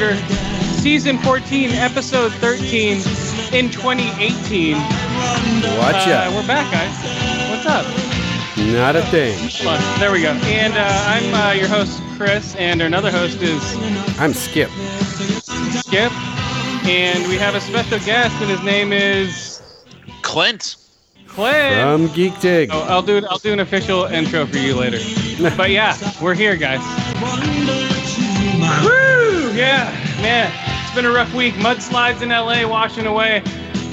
Deficit Order, Season 14, Episode 13 in 2018. Watch Uh, out. we're back, guys. What's up? Not a thing. Hold. There we go. And uh, I'm uh, your host, Chris, and another host is I'm Skip. Skip. And we have a special guest, and his name is Clint. Clint. From Geek Dig. Oh, I'll do I'll do an official intro for you later. but yeah, we're here, guys. Woo! Yeah, man, it's been a rough week. Mudslides in LA, washing away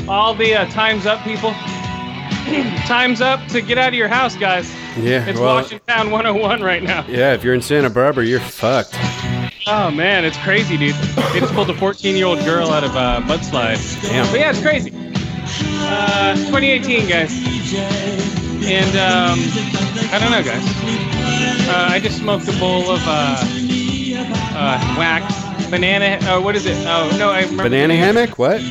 all the uh, times up, people. times up to get out of your house, guys. Yeah, It's well, Washington 101 right now. yeah, if you're in Santa Barbara, you're fucked. Oh man, it's crazy, dude. They just pulled a 14-year-old girl out of a mudslide. Damn. But yeah, it's crazy. Uh, 2018, guys. And um, I don't know, guys. Uh, I just smoked a bowl of uh, uh, wax banana. Oh, what is it? Oh no, I remember. Banana hammock? What?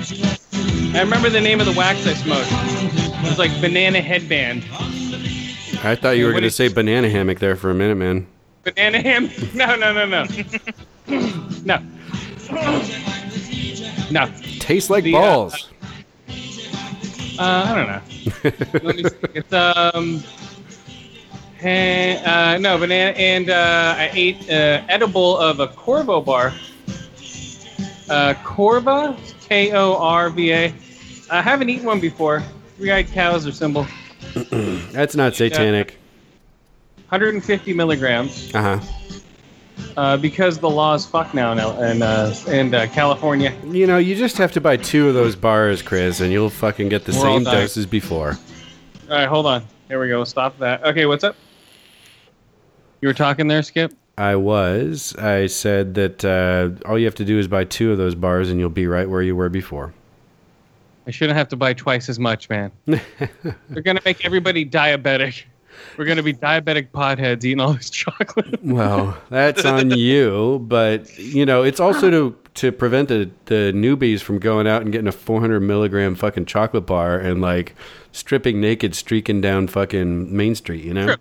I remember the name of the wax I smoked. It was like banana headband. I thought you were going to say banana hammock there for a minute, man. Banana hammock? No, no, no, no. no. No. Tastes like The, uh, balls. Uh, I don't know. Let me see. It's um, uh, no banana, and uh, I ate uh, edible of a Corvo bar. Uh, Corva, K O R V A. I haven't eaten one before. Three-eyed cows or symbol. That's not satanic. 150 milligrams. Uh huh. Uh, because the law is fuck now in, uh, in uh, California. You know, you just have to buy two of those bars, Chris, and you'll fucking get the We're same dose as before. All right, hold on. Here we go. Stop that. Okay, what's up? You were talking there, Skip. I was. I said that uh, all you have to do is buy two of those bars, and you'll be right where you were before. I shouldn't have to buy twice as much, man. They're gonna make everybody diabetic. We're gonna be diabetic potheads eating all this chocolate. Well, that's on you, but you know, it's also to to prevent the, the newbies from going out and getting a 400 milligram fucking chocolate bar and like stripping naked, streaking down fucking Main Street. You know? True.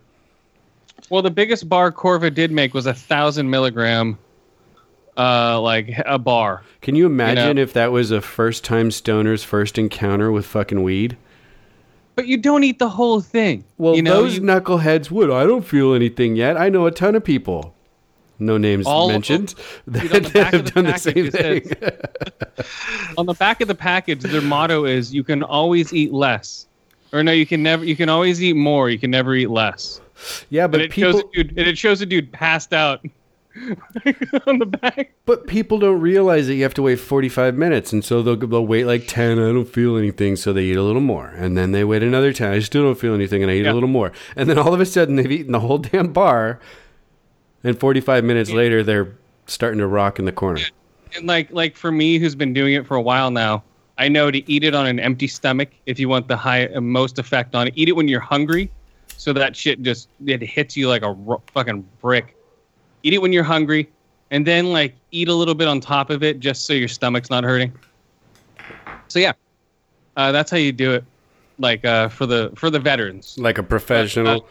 Well, the biggest bar Corva did make was a thousand milligram, uh, like a bar. Can you imagine know- if that was a first time stoner's first encounter with fucking weed? But you don't eat the whole thing. Well, you know, those you- knuckleheads would. I don't feel anything yet. I know a ton of people. No names All mentioned them. that on the back of have the done the same thing. says- on the back of the package, their motto is "You can always eat less," or no, you can never. You can always eat more. You can never eat less. yeah, But but it people. shows a dude. And it shows a dude passed out on the back. But people don't realize that you have to wait 45 minutes, and so they'll, they'll wait like 10. I don't feel anything, so they eat a little more, and then they wait another 10. I still don't feel anything, and I eat Yeah. a little more, and then all of a sudden they've eaten the whole damn bar, and 45 minutes later they're starting to rock in the corner. And like like for me, who's been doing it for a while now, I know to eat it on an empty stomach if you want the high uh, most effect on it. Eat it when you're hungry, so that shit just it hits you like a ro- fucking brick. Eat it when you're hungry, and then like eat a little bit on top of it just so your stomach's not hurting. So yeah, uh, that's how you do it. Like uh, for the for the veterans. Like a professional.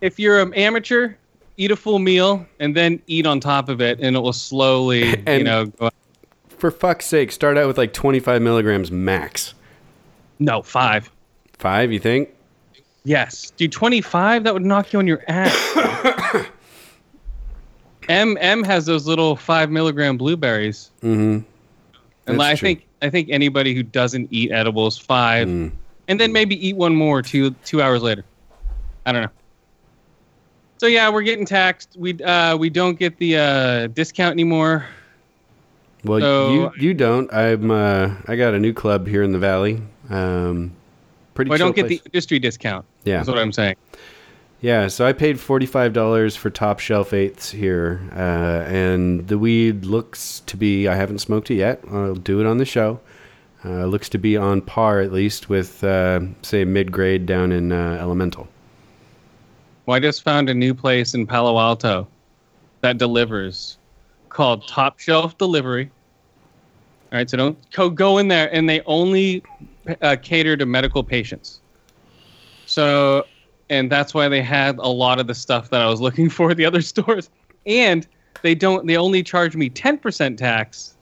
If you're an amateur, eat a full meal and then eat on top of it, and it will slowly, you know, go For fuck's sake, start out with like 25 milligrams max. No, five. Five, you think? Yes. Dude, 25? That would knock you on your ass. M M has those little five milligram blueberries. Mm-hmm. And That's I think I think anybody who doesn't eat edibles, five, Mm. and then maybe eat one more two two hours later. I don't know. So yeah, we're getting taxed. We uh we don't get the uh discount anymore. Well, So- you you don't. I'm uh, I got a new club here in the valley. Um, pretty. We chill don't get place. the industry discount. Yeah. That's what I'm saying. Yeah, so I paid forty five dollars for top shelf eighths here, uh, and the weed looks to be. I haven't smoked it yet. I'll do it on the show. Uh, looks to be on par at least with, uh, say, mid grade down in uh, Elemental. Well, I just found a new place in Palo Alto that delivers called Top Shelf Delivery. All right, so don't go, go in there, and they only uh, cater to medical patients. So and that's why they had a lot of the stuff that I was looking for at the other stores. And they don't. They only charge me ten percent tax,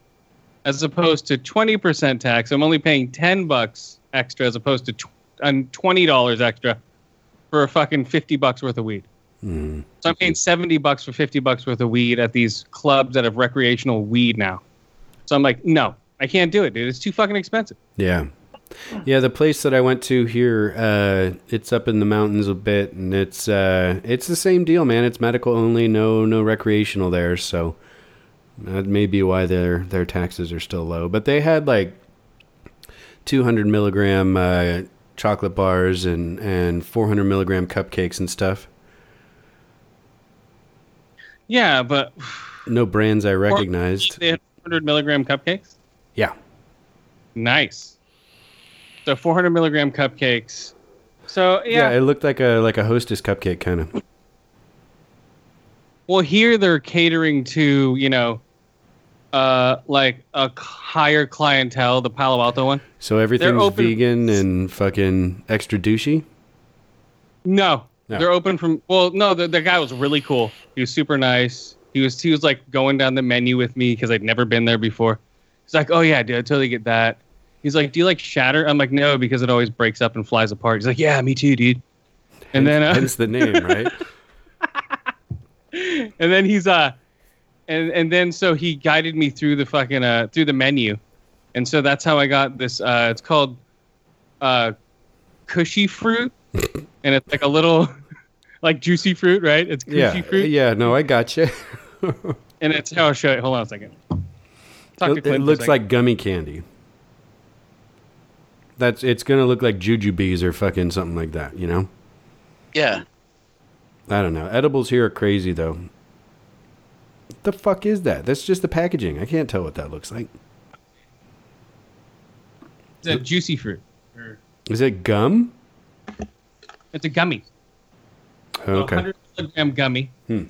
as opposed to twenty percent tax. I'm only paying ten bucks extra as opposed to and twenty dollars extra for a fucking fifty bucks worth of weed. Mm. So I'm paying seventy bucks for fifty bucks worth of weed at these clubs that have recreational weed now. So I'm like, no, I can't do it, dude. It's too fucking expensive. Yeah. Yeah, the place that I went to here, uh, it's up in the mountains a bit, and it's uh, it's the same deal, man. It's medical only, no no recreational there, so that may be why their their taxes are still low. But they had like 200 milligram uh, chocolate bars and and 400 milligram cupcakes and stuff. Yeah, but No brands I recognized. they had 100 milligram cupcakes. Yeah, Nice. So 400 milligram cupcakes. So yeah, yeah, it looked like a like a hostess cupcake kind of. well here they're catering to you know, uh, like a higher clientele, the Palo Alto one. So everything's vegan and fucking extra douchey. No, No. they're open from. Well, no, the, the guy was really cool. He was super nice. He was he was like going down the menu with me because I'd never been there before. He's like, "Oh yeah, dude, I totally get that." He's like, "Do you like shatter?" I'm like, "No, because it always breaks up and flies apart." He's like, "Yeah, me too, dude." And then uh, Hence the name, right? and then he's uh and and then so he guided me through the fucking uh through the menu and so that's how i got this uh it's called uh cushy fruit and it's like a little like juicy fruit right it's cushy yeah, fruit yeah. No, I got you. and it's oh, how i'll show it hold on a second Talk to it, Clint for a looks second. like gummy candy. That's it's gonna look like jujubes or fucking something like that. You know. Yeah. I don't know. Edibles here are crazy though. What the fuck is that? That's just the packaging. I can't tell what that looks like. it's a juicy fruit Or- Is it gum? it's a gummy So Okay. 100 milligram gummy Hmm.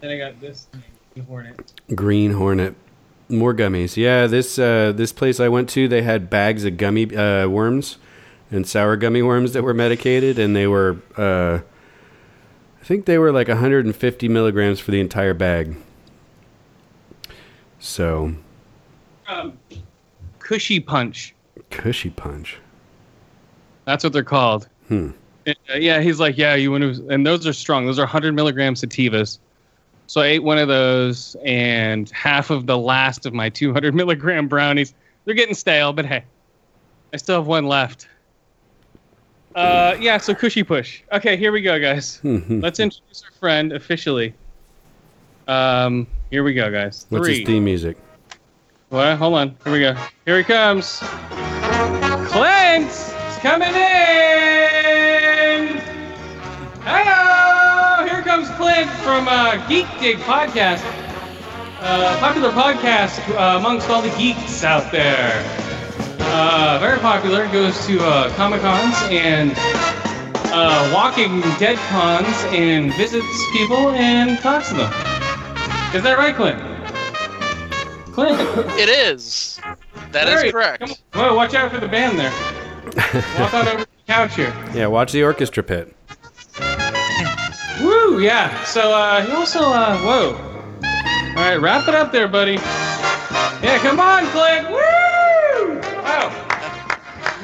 then i got this thing, hornet Green Hornet. More gummies. Yeah, this uh, this place I went to, they had bags of gummy uh, worms and sour gummy worms that were medicated, and they were, uh, I think they were like 150 milligrams for the entire bag. So, um, cushy punch cushy punch. That's what they're called. Hmm. Yeah, he's like, yeah, you want to, and those are strong. Those are 100 milligram sativas. So I ate one of those and half of the last of my 200 milligram brownies. They're getting stale, but hey, I still have one left. Uh, yeah, so cushy push. Okay, here we go, guys. Hmm, Let's introduce our friend officially. Um, here we go, guys. What's his theme music? What? Hold on. Here we go. Here he comes. Clint is coming in. Here comes Clint from uh, Geek Dig Podcast. Uh, popular podcast uh, amongst all the geeks out there. Uh, very popular. Goes to uh, Comic Cons and uh, Walking Dead cons and visits people and talks to them. Is that right, Clint? Clint. It is. That is Larry, correct. come on. Whoa, watch out for the band there. Walk on over to the couch here. Yeah, watch the orchestra pit. Woo, yeah. So, uh, he also, uh, whoa. All right, wrap it up there, buddy. Yeah, come on, Clint. Woo! Wow.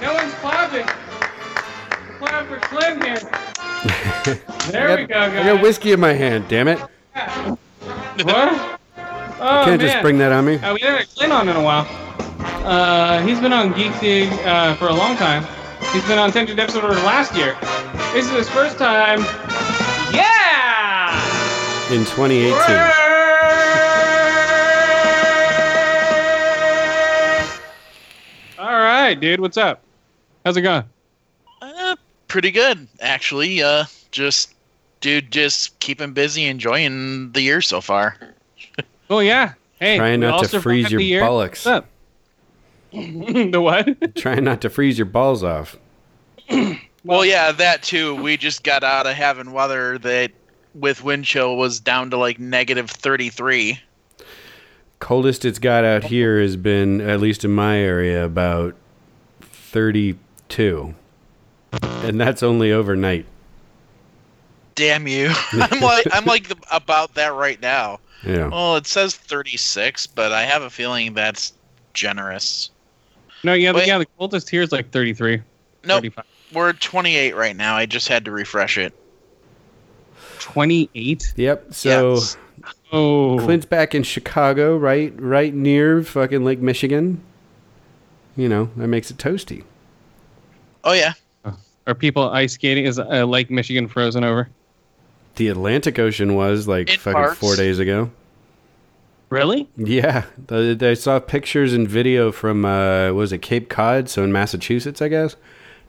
No one's clapping. Clap for Clint here. There we go, guys. I got whiskey in my hand. Damn it! What? Oh, Can't man. just bring that on me. Uh, we haven't had Clint on in a while. Uh, he's been on Geek Dig uh, for a long time. He's been on Tension Episode Order last year. This is his first time. Yeah! In 2018. All right, dude. What's up? How's it going? Uh, pretty good, actually. Uh, just, dude, just keeping busy, enjoying the year so far. Oh yeah. Hey, Trying not to freeze your the bollocks. What's up? the what? Trying not to freeze your balls off. Well, yeah, that too. We just got out of having weather that, with wind chill, was down to like negative 33. Coldest it's got out here has been, at least in my area, about 32. And that's only overnight. damn you! I'm like I'm like the, about that right now. Yeah. Well, it says 36, but I have a feeling that's generous. No, yeah, the, Wait. yeah. The coldest here is like 33. Nope, we're 28 right now. I just had to refresh it. 28. Yep. So Yes. Oh, Clint's back in Chicago, right, right near fucking Lake Michigan. You know that makes it toasty. Oh yeah, are people ice skating? Is uh, Lake Michigan frozen over? The Atlantic Ocean was like In fucking parts. four days ago. Really? Yeah, the, the- I saw pictures and video from uh, was it Cape Cod, so in Massachusetts, I guess.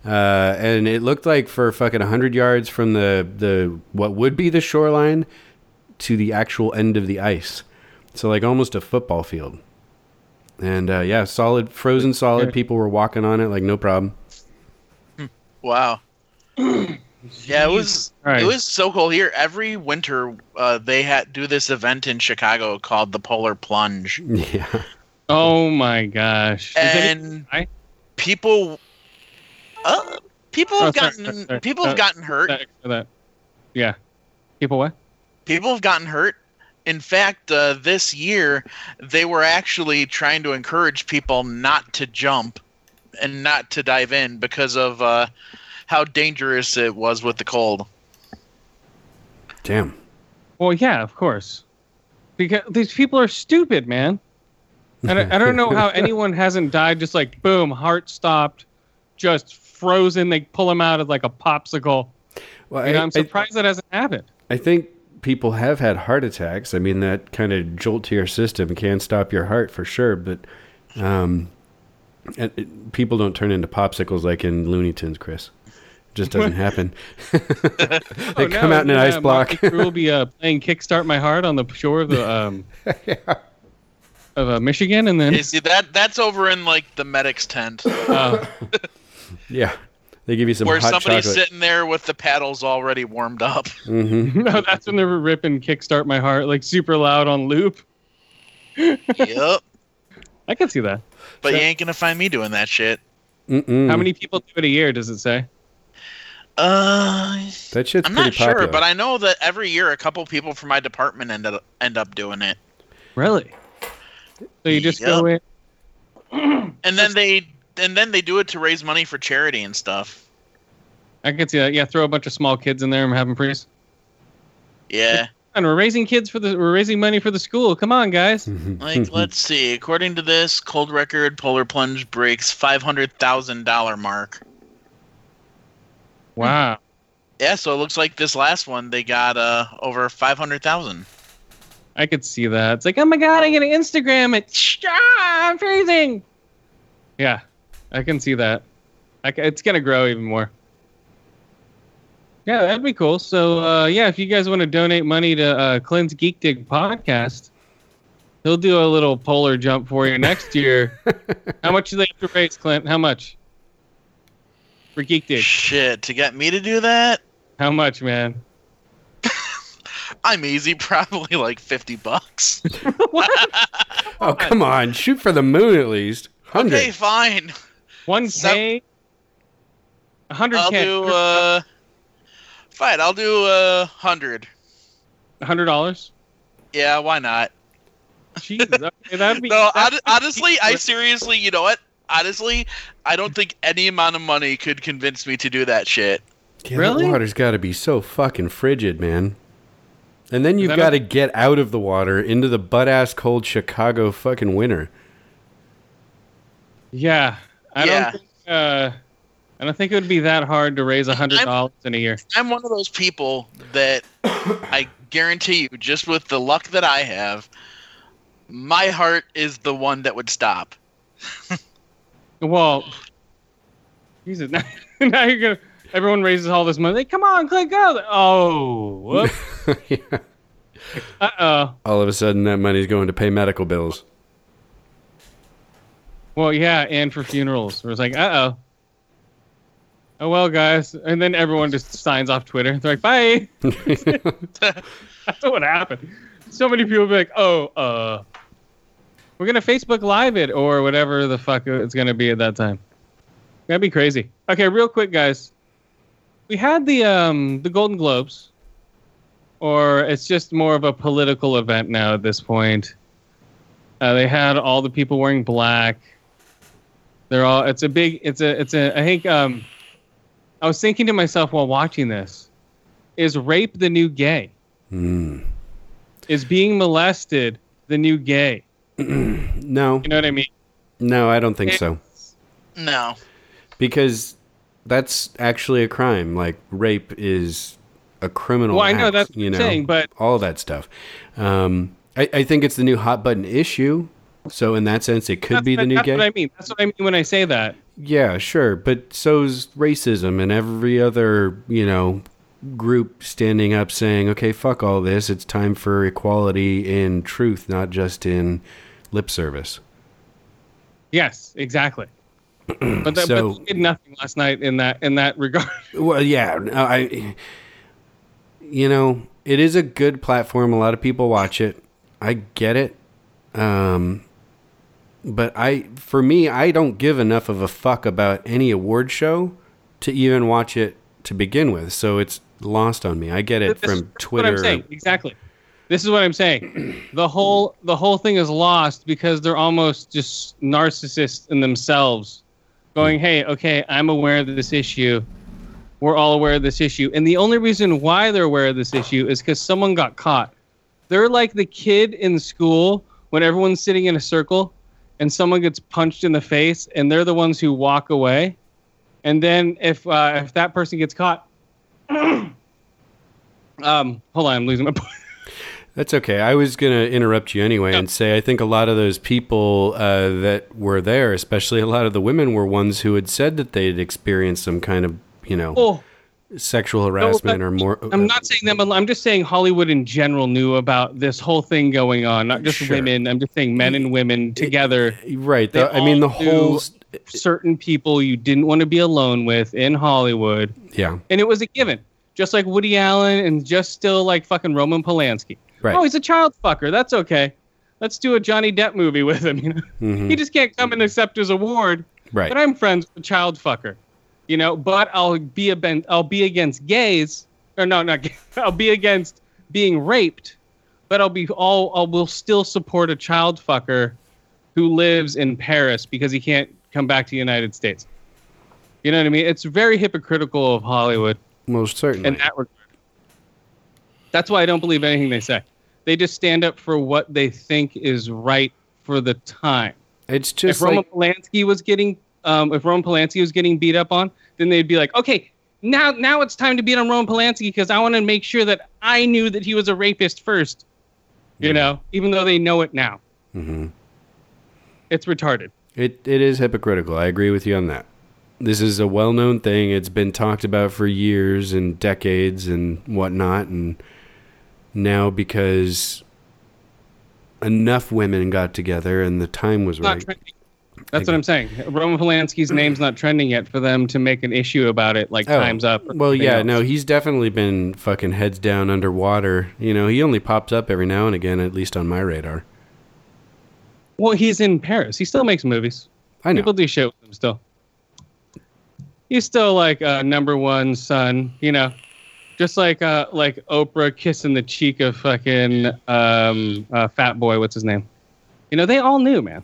Uh, and it looked like for fucking hundred yards from the the what would be the shoreline to the actual end of the ice, so like almost a football field. And uh, yeah, solid, frozen solid. People were walking on it like no problem. wow. yeah, it was Christ. it was so cool here. Every winter, uh, they had do this event in Chicago called the Polar Plunge, Yeah, Oh my gosh. And people, uh, people Oh, have sorry, gotten sorry, sorry. people have Uh, gotten hurt. that, that- Yeah. People what? people have gotten hurt. In fact, uh, this year they were actually trying to encourage people not to jump and not to dive in because of uh, how dangerous it was with the cold. damn. Well, yeah, of course. Because these people are stupid, man. I don't, I don't know how anyone hasn't died just like boom, heart stopped, just frozen. They pull them out as like a popsicle. Well, You know, I- I'm I- surprised that hasn't happened. I think people have had heart attacks. I mean, that kind of jolt to your system can stop your heart for sure. But um, it, it- people don't turn into popsicles like in Looney Tunes, Chris. It just doesn't happen. they Oh, come no, out in an yeah, ice block. we'll be uh, playing "Kickstart My Heart" on the shore of the um, of uh, Michigan, and then You see that that's over in like the medic's tent uh, yeah, they give you some where hot somebody's chocolate. sitting there with the paddles already warmed up. hmm no, that's when they were ripping "Kickstart My Heart" like super loud on loop. yep. I can see that. But you ain't gonna find me doing that shit. Mm-mm. How many people do it a year? Does it say? Uh, That shit's I'm pretty not sure, but I know that every year a couple people from my department end up end up doing it. Really? So you just go in. and then they and then they do it to raise money for charity and stuff. I can see that. Yeah, throw a bunch of small kids in there and have them freeze. Yeah. And we're raising kids for the. We're raising money for the school. Come on, guys. Like let's see. According to this cold record, Polar Plunge breaks five hundred thousand dollar mark. Wow. Yeah, so it looks like this last one they got uh over five hundred thousand. I could see that. It's like, oh my god, I get an Instagram. It. Ah, I'm freezing. Yeah, I can see that. I ca it's gonna grow even more. Yeah, that'd be cool. So, uh, yeah, if you guys want to donate money to uh, Clint's Geek Dig podcast, he'll do a little polar jump for you next year. How much do they have to raise, Clint? How much for Geek Dig? Shit, to get me to do that, How much, man? I'm easy, probably like fifty bucks. oh come on, shoot for the moon at least. Hundred. okay, fine. One k, a hundred I'll k, do uh fine, I'll do uh hundred. a hundred dollars. Yeah, why not? Jesus, okay, that'd be. No, that'd hon- be honestly, I seriously, you know what? Honestly, I don't think any amount of money could convince me to do that shit. Yeah, Really? That water's got to be so fucking frigid, man. And then you've that got a- to get out of the water into the butt ass cold Chicago fucking winter. Yeah, I Yeah. don't think. Uh, I don't think it would be that hard to raise a hundred dollars in a year. I'm one of those people that I guarantee you, just with the luck that I have, my heart is the one that would stop. Well, Jesus, now, now you're gonna. Everyone raises all this money. Like, Come on, click go. Oh, whoop. Yeah. Uh oh. All of a sudden, that money's going to pay medical bills. Well, yeah, and for funerals. It was like, uh oh. Oh well, guys, and then everyone just signs off Twitter. They're like, bye. That's what happened. So many people be like, oh, uh, we're gonna Facebook Live it or whatever the fuck it's gonna be at that time. That'd be crazy. Okay, real quick, guys. We had the um the Golden Globes, or it's just more of a political event now at this point. Uh, they had all the people wearing black. They're all. It's a big. It's a. It's a. I think. Um, I was thinking to myself while watching this: Is rape the new gay? Mm. Is being molested the new gay? No, You know what I mean? no, I don't think so. No. Because that's actually a crime. Like rape is a criminal. Well, I know that's you know, saying, but all that stuff. Um, I, I think it's the new hot button issue. So in that sense, it could that's, be the what- new that's gay. what I mean. That's what I mean when I say that. Yeah, sure, but so's racism and every other, you know, group standing up saying, "Okay, fuck all this. It's time for equality in truth, not just in lip service." Yes, exactly. But, that, So- but did nothing last night in that in that regard. Well, yeah, I you know, it is a good platform. A lot of people watch it. I get it. Um but I for me, I don't give enough of a fuck about any award show to even watch it to begin with. So it's lost on me. I get it This is from what Twitter. I'm saying exactly. This is what I'm saying. The whole the whole thing is lost because they're almost just narcissists in themselves, going, "Hey, okay, I'm aware of this issue. We're all aware of this issue." And the only reason why they're aware of this issue is because someone got caught. They're like the kid in school when everyone's sitting in a circle and someone gets punched in the face, and they're the ones who walk away. And then if uh, if that person gets caught, um, hold on, I'm losing my point. That's okay. I was going to interrupt you anyway and say I think a lot of those people uh, that were there, especially a lot of the women, were ones who had said that they'd experienced some kind of, you know, Oh, sexual harassment but or more. I'm not saying them. alone. I'm just saying Hollywood in general knew about this whole thing going on. Not just Sure. women. I'm just saying men and women together. right. The, I mean, the whole. Certain people you didn't want to be alone with in Hollywood, Yeah. and it was a given. Just like Woody Allen and just still like fucking Roman Polanski. Right. Oh, he's a child fucker. That's okay. Let's do a Johnny Depp movie with him. You know, Mhm. he just can't come and accept his award. Right. But I'm friends with a child fucker, you know. But I'll be a ben- I'll be against gays, or no, not gay. I'll be against being raped, but I'll be all I will still support a child fucker who lives in Paris because he can't come back to the United States. You know what I mean? It's very hypocritical of Hollywood Most certainly. in that regard. That's why I don't believe anything they say. They just stand up for what they think is right for the time it's just if just Roman. Polanski was getting um, if Roman Polanski was getting beat up on, then they'd be like, okay, now now it's time to beat on Roman Polanski because I want to make sure that I knew that he was a rapist first. You know, even though they know it now, Mhm. it's retarded. It it is hypocritical. I agree with you on that. This is a well known thing. It's been talked about for years and decades and whatnot, and now because enough women got together and the time was not right. trending. That's what I'm saying. Roman Polanski's name's not trending yet for them to make an issue about it. Like Oh, times up. Well, yeah, else. no, he's definitely been fucking heads down underwater. You know, he only pops up every now and again, at least on my radar. Well, he's in Paris. He still makes movies. I know. People do shit with him still. He's still like a number one son, you know, just like uh like Oprah kissing the cheek of fucking um uh, Fat Boy. What's his name? You know, they all knew, man.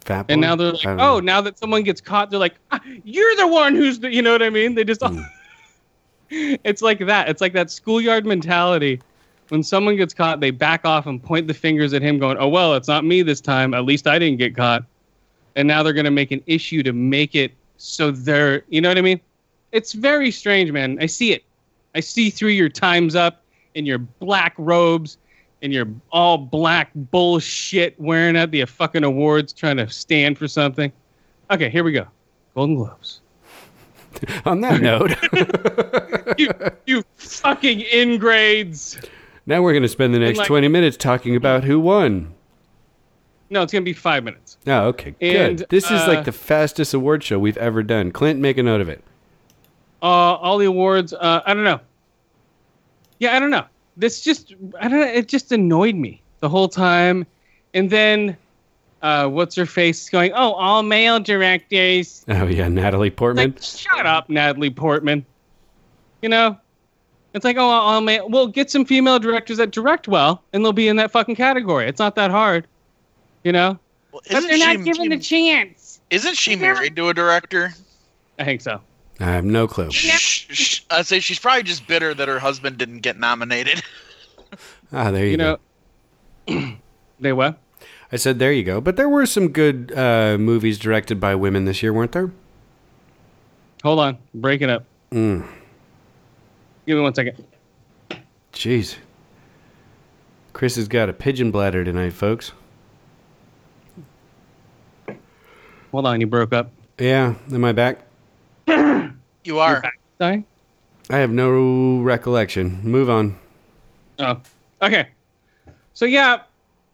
Fat And now they're like, oh, know. now that someone gets caught, they're like, ah, you're the one who's the, you know what I mean? They just, Hmm. it's like that. It's like that schoolyard mentality. When someone gets caught, they back off and point the fingers at him, going, oh, well, it's not me this time. At least I didn't get caught. And now they're going to make an issue to make it so they're, you know what I mean? It's very strange, man. I see it. I see through your times up in your black robes and your all black bullshit wearing at the fucking awards trying to stand for something. Okay, here we go. Golden Globes. On that note, You, you fucking ingrades. now we're going to spend the next like- 20 minutes talking about who won. No, it's going to be five minutes. Oh, okay, And, good. This is uh, like the fastest award show we've ever done. Clint, make a note of it. Uh, all the awards, uh, I don't know. Yeah, I don't know. This just, I don't know. It just annoyed me the whole time. And then, uh, what's her face going, oh, all male directors. Oh, yeah, Natalie Portman. Like, shut up, Natalie Portman. You know, It's like, oh, I'll ma- well, get some female directors that direct well, and they'll be in that fucking category. It's not that hard, you know. Well, But they're not given the chance. Isn't she married to a director? I think so. I have no clue. Shh, shh. I'd say she's probably just bitter that her husband didn't get nominated. Ah, there you, You go. know, they what? I said there you go. But there were some good uh, movies directed by women this year, weren't there? Hold on, break it up. Mm. Give me one second. Jeez. Chris has got a pigeon bladder tonight, folks. Hold on, you broke up. Yeah, am I back? You are. Sorry. I have no recollection. Move on. Oh, okay. So yeah,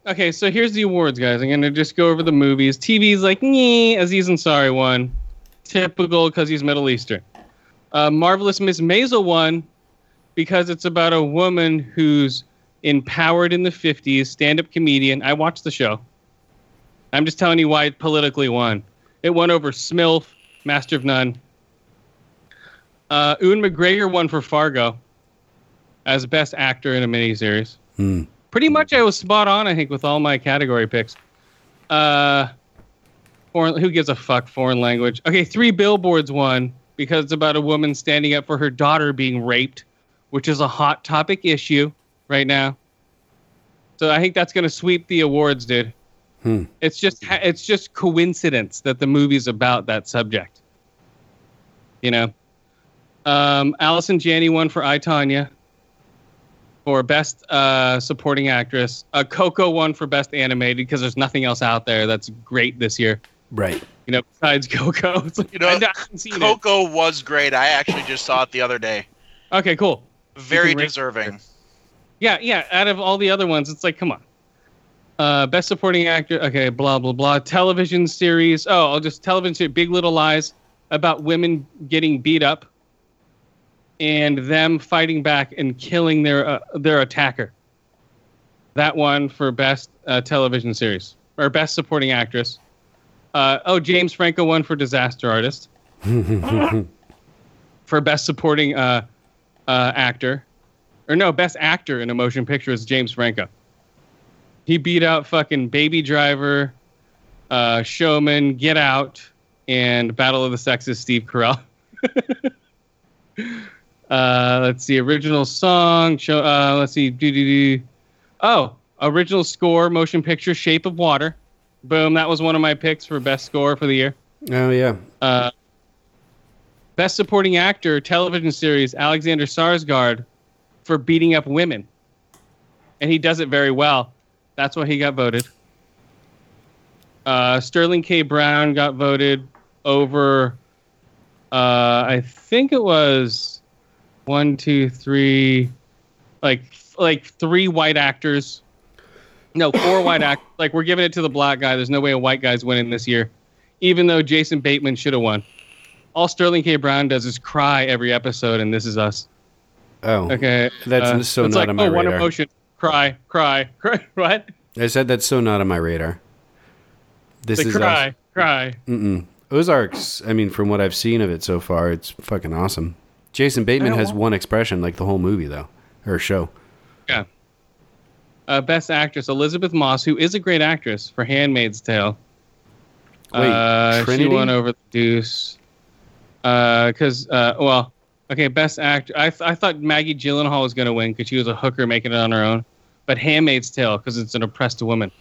okay. So here's the awards, guys. I'm gonna just go over the movies. TV's like, nee, Aziz Ansari won, typical because he's Middle Eastern. Uh, Marvelous Miss Maisel won because it's about a woman who's empowered in the 50s, stand-up comedian. I watched the show. I'm just telling you why it politically won. It won over Smilf, Master of None. Uh, Ewan McGregor won for Fargo as best actor in a miniseries. Hmm. Pretty much, I was spot on. I think with all my category picks. Uh, foreign, who gives a fuck? Foreign language. Okay, three billboards won because it's about a woman standing up for her daughter being raped, which is a hot topic issue right now. So I think that's going to sweep the awards, dude. Hmm. It's just it's just coincidence that the movie's about that subject. You know, um, Allison Janney won for I Tanya for best uh, supporting actress. Uh, Coco won for best animated because there's nothing else out there that's great this year. Right. You know, besides Coco. It's like, You know, I haven't seen it. Coco was great. I actually just saw it the other day. Okay, cool. Very can rate- deserving. Yeah, yeah. Out of all the other ones, it's like, come on. Uh, best supporting actor. Okay, blah blah blah. Television series. Oh, I'll just television series. Big Little Lies about women getting beat up and them fighting back and killing their uh, their attacker. That one for best uh, television series or best supporting actress. Uh, oh, James Franco won for Disaster Artist for best supporting uh, uh, actor or no, best actor in a motion picture is James Franco. He beat out fucking Baby Driver, uh, Showman, Get Out, and Battle of the Sexes. Steve Carell. uh, let's see, original song. Show. Uh, let's see. Do do do. Oh, original score, motion picture, Shape of Water. Boom. That was one of my picks for best score for the year. Oh yeah. Uh, best supporting actor, television series, Alexander Sarsgaard for beating up women. And he does it very well. That's why he got voted. Uh, Sterling K. Brown got voted over, uh, I think it was one, two, three, like like three white actors. No, four white actors. Like we're giving it to the black guy. There's no way a white guy's winning this year even though Jason Bateman should have won. All Sterling K. Brown does is cry every episode, and this is us. Oh. Okay, That's uh, so it's not like, on my oh, one radar. emotion, cry, cry, cry. What? I said that's so not on my radar. This is cry, us. cry. Mm-mm. Ozarks. I mean, from what I've seen of it so far, it's fucking awesome. Jason Bateman has one expression like the whole movie, though, or show. Yeah. Uh, best actress Elisabeth Moss, who is a great actress for *Handmaid's Tale*. Wait, uh, she won over the Deuce. Because, uh, well, okay, best actor. I, th- I thought Maggie Gyllenhaal was going to win because she was a hooker making it on her own. But *Handmaid's Tale* because it's an oppressed woman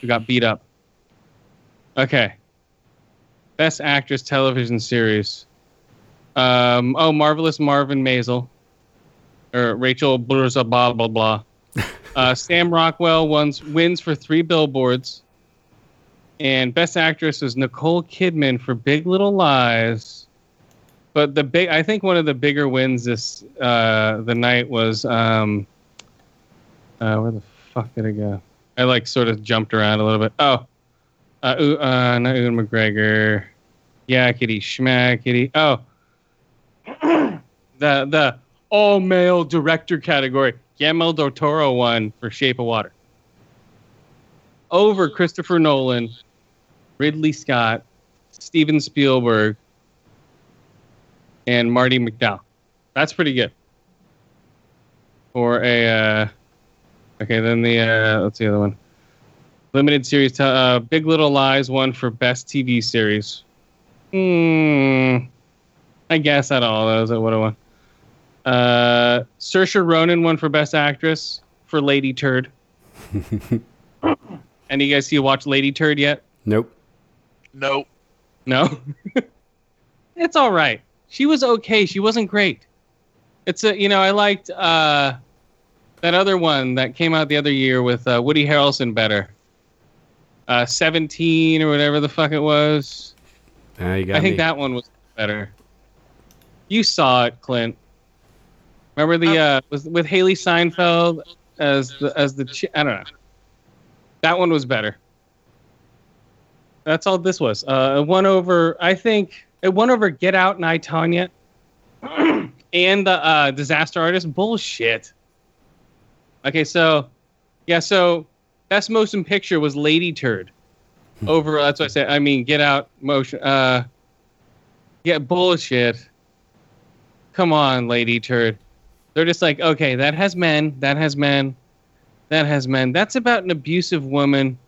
who got beat up. Okay. Best actress television series. Um, oh, Marvelous Marvin Mazel, Or Rachel Blurza, blah, blah, blah. Uh, Sam Rockwell wins, wins for three billboards. And Best Actress is Nicole Kidman for Big Little Lies. But the big, I think one of the bigger wins this uh, the night was um, uh, where the fuck did it go? I like sort of jumped around a little bit. Oh, uh, uh not Ewan McGregor. Yakety schmackety. Oh, the the all male director category. Guillermo del Toro won for Shape of Water. Over Christopher Nolan, Ridley Scott, Steven Spielberg, and Marty McDowell. That's pretty good. for a. Uh, okay, then the uh, let's see the other one. Limited series. T- uh, Big Little Lies won for best TV series. Hmm. I guess out of all those, I would have won. Uh, Saoirse Ronan won for best actress for Lady Turd. Any you guys see watch Lady Turd yet? Nope. Nope. No. it's all right. She was okay. She wasn't great. It's a you know I liked uh, that other one that came out the other year with uh, Woody Harrelson better. Uh, Seventeen or whatever the fuck it was. You got I think me. that one was better. You saw it, Clint. Remember the uh, was with Hailee Steinfeld as the as the chi- I don't know. That one was better. That's all this was. Uh, it won over. I think it won over Get Out and I Tonya, and the uh, Disaster Artist. Bullshit. Okay, so yeah, so best motion picture was Lady Turd. Over. That's what I said. I mean, Get Out motion. Uh, yeah, bullshit. Come on, Lady Turd. They're just like, okay, that has men. That has men. That has men. That's about an abusive woman.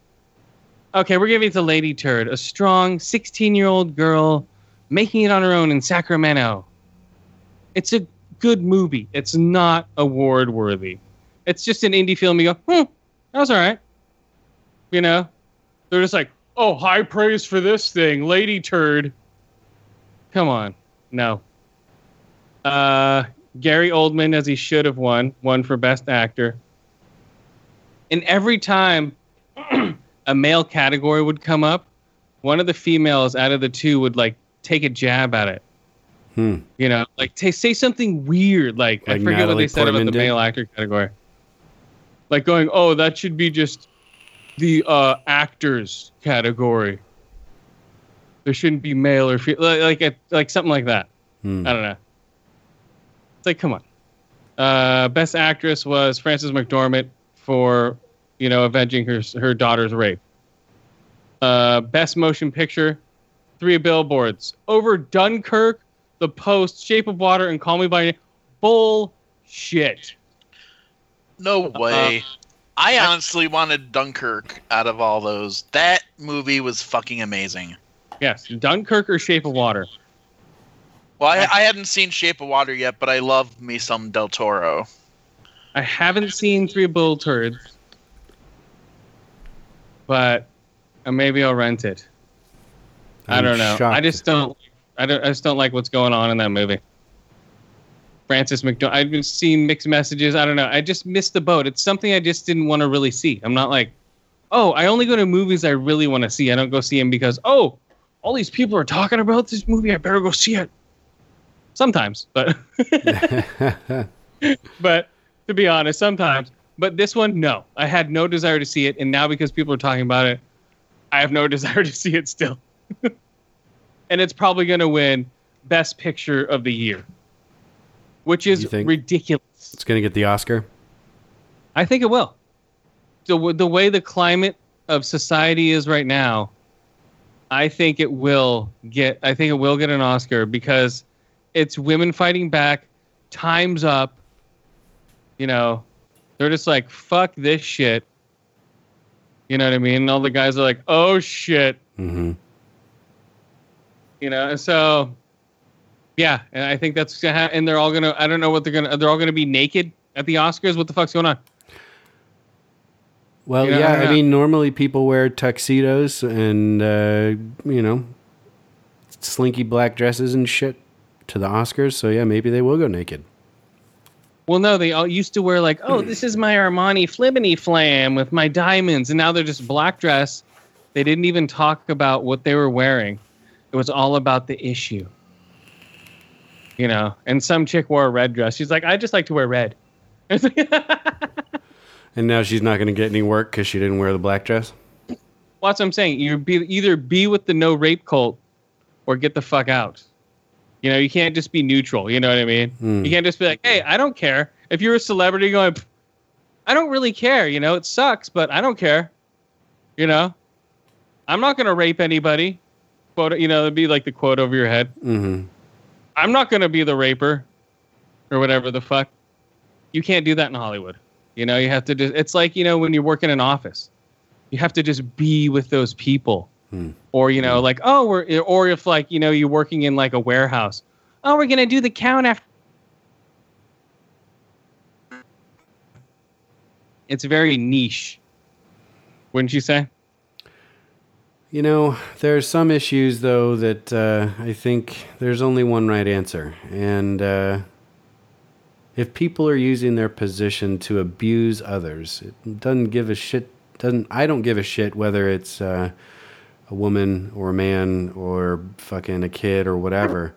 Okay, we're giving it to Lady Turd, a strong 16 year old girl making it on her own in Sacramento. It's a good movie. It's not award worthy. It's just an indie film. You go, hmm, that was all right. You know? They're just like, oh, high praise for this thing, Lady Turd. Come on. No. Uh, Gary Oldman, as he should have won, won for Best Actor. And every time a male category would come up, one of the females out of the two would like take a jab at it. Hmm. You know, like t- say something weird. Like, I Like forget what they said Portman about the did? male actor category. Like going, oh, that should be just the uh, actors category. There shouldn't be male or female. like like, like something like that. Hmm. I don't know. It's like, come on. Uh, best actress was Frances McDormand for, you know, avenging her her daughter's rape. Uh, best motion picture, Three Billboards over Dunkirk, The Post, Shape of Water, and Call Me by Name. Bullshit. No way. I I- honestly wanted Dunkirk out of all those. That movie was fucking amazing. Yes, Dunkirk or Shape of Water. Well, I, I hadn't seen Shape of Water yet, but I love me some Del Toro. I haven't seen Three Bill Turds, but uh, maybe I'll rent it. I I'm don't know. I just don't. I don't. I just don't like what's going on in that movie. Frances McDormand. I've been seeing mixed messages. I don't know. I just missed the boat. It's something I just didn't want to really see. I'm not like, oh, I only go to movies I really want to see. I don't go see them because oh, all these people are talking about this movie. I better go see it. Sometimes, but but to be honest, sometimes. But this one, no. I had no desire to see it, and now because people are talking about it, I have no desire to see it still. and it's probably going to win Best Picture of the Year, which is ridiculous. it's gonna get the Oscar. I think it will. The the way the climate of society is right now, I think it will get. I think it will get an Oscar because it's women fighting back. Time's up. You know, they're just like fuck this shit. You know what I mean? And all the guys are like, oh shit. hmm You know, and so yeah, and I think that's gonna ha- and they're all gonna. I don't know what they're gonna. They're all gonna be naked at the Oscars. What the fuck's going on? Well, Yeah, yeah, I I mean, normally people wear tuxedos and uh, you know, slinky black dresses and shit to the Oscars. So yeah, maybe they will go naked. Well, no, they all used to wear like, oh, this is my Armani flibbity flam with my diamonds, and now they're just black dress. They didn't even talk about what they were wearing. It was all about the issue. You know, and some chick wore a red dress. She's like, I just like to wear red. And now she's not going to get any work because she didn't wear the black dress. Well, that's what I'm saying. You be either be with the no rape cult or get the fuck out. You know, you can't just be neutral. You know what I mean? Hmm. You can't just be like, hey, I don't care. If you're a celebrity going, I don't really care. You know, it sucks, but I don't care. You know, I'm not going to rape anybody. Quote, you know, it'd be like the quote over your head. hmm I'm not going to be the raper or whatever the fuck. You can't do that in Hollywood. You know, you have to just, it's like, you know, when you work in an office, you have to just be with those people. Hmm. Or, you know, like, oh, we're, or if like, you know, you're working in like a warehouse. Oh, we're going to do the count after. It's very niche. Wouldn't you say? You know, there are some issues though that uh, I think there's only one right answer, and uh, if people are using their position to abuse others, it doesn't give a shit. Doesn't I don't give a shit whether it's uh, a woman or a man or fucking a kid or whatever.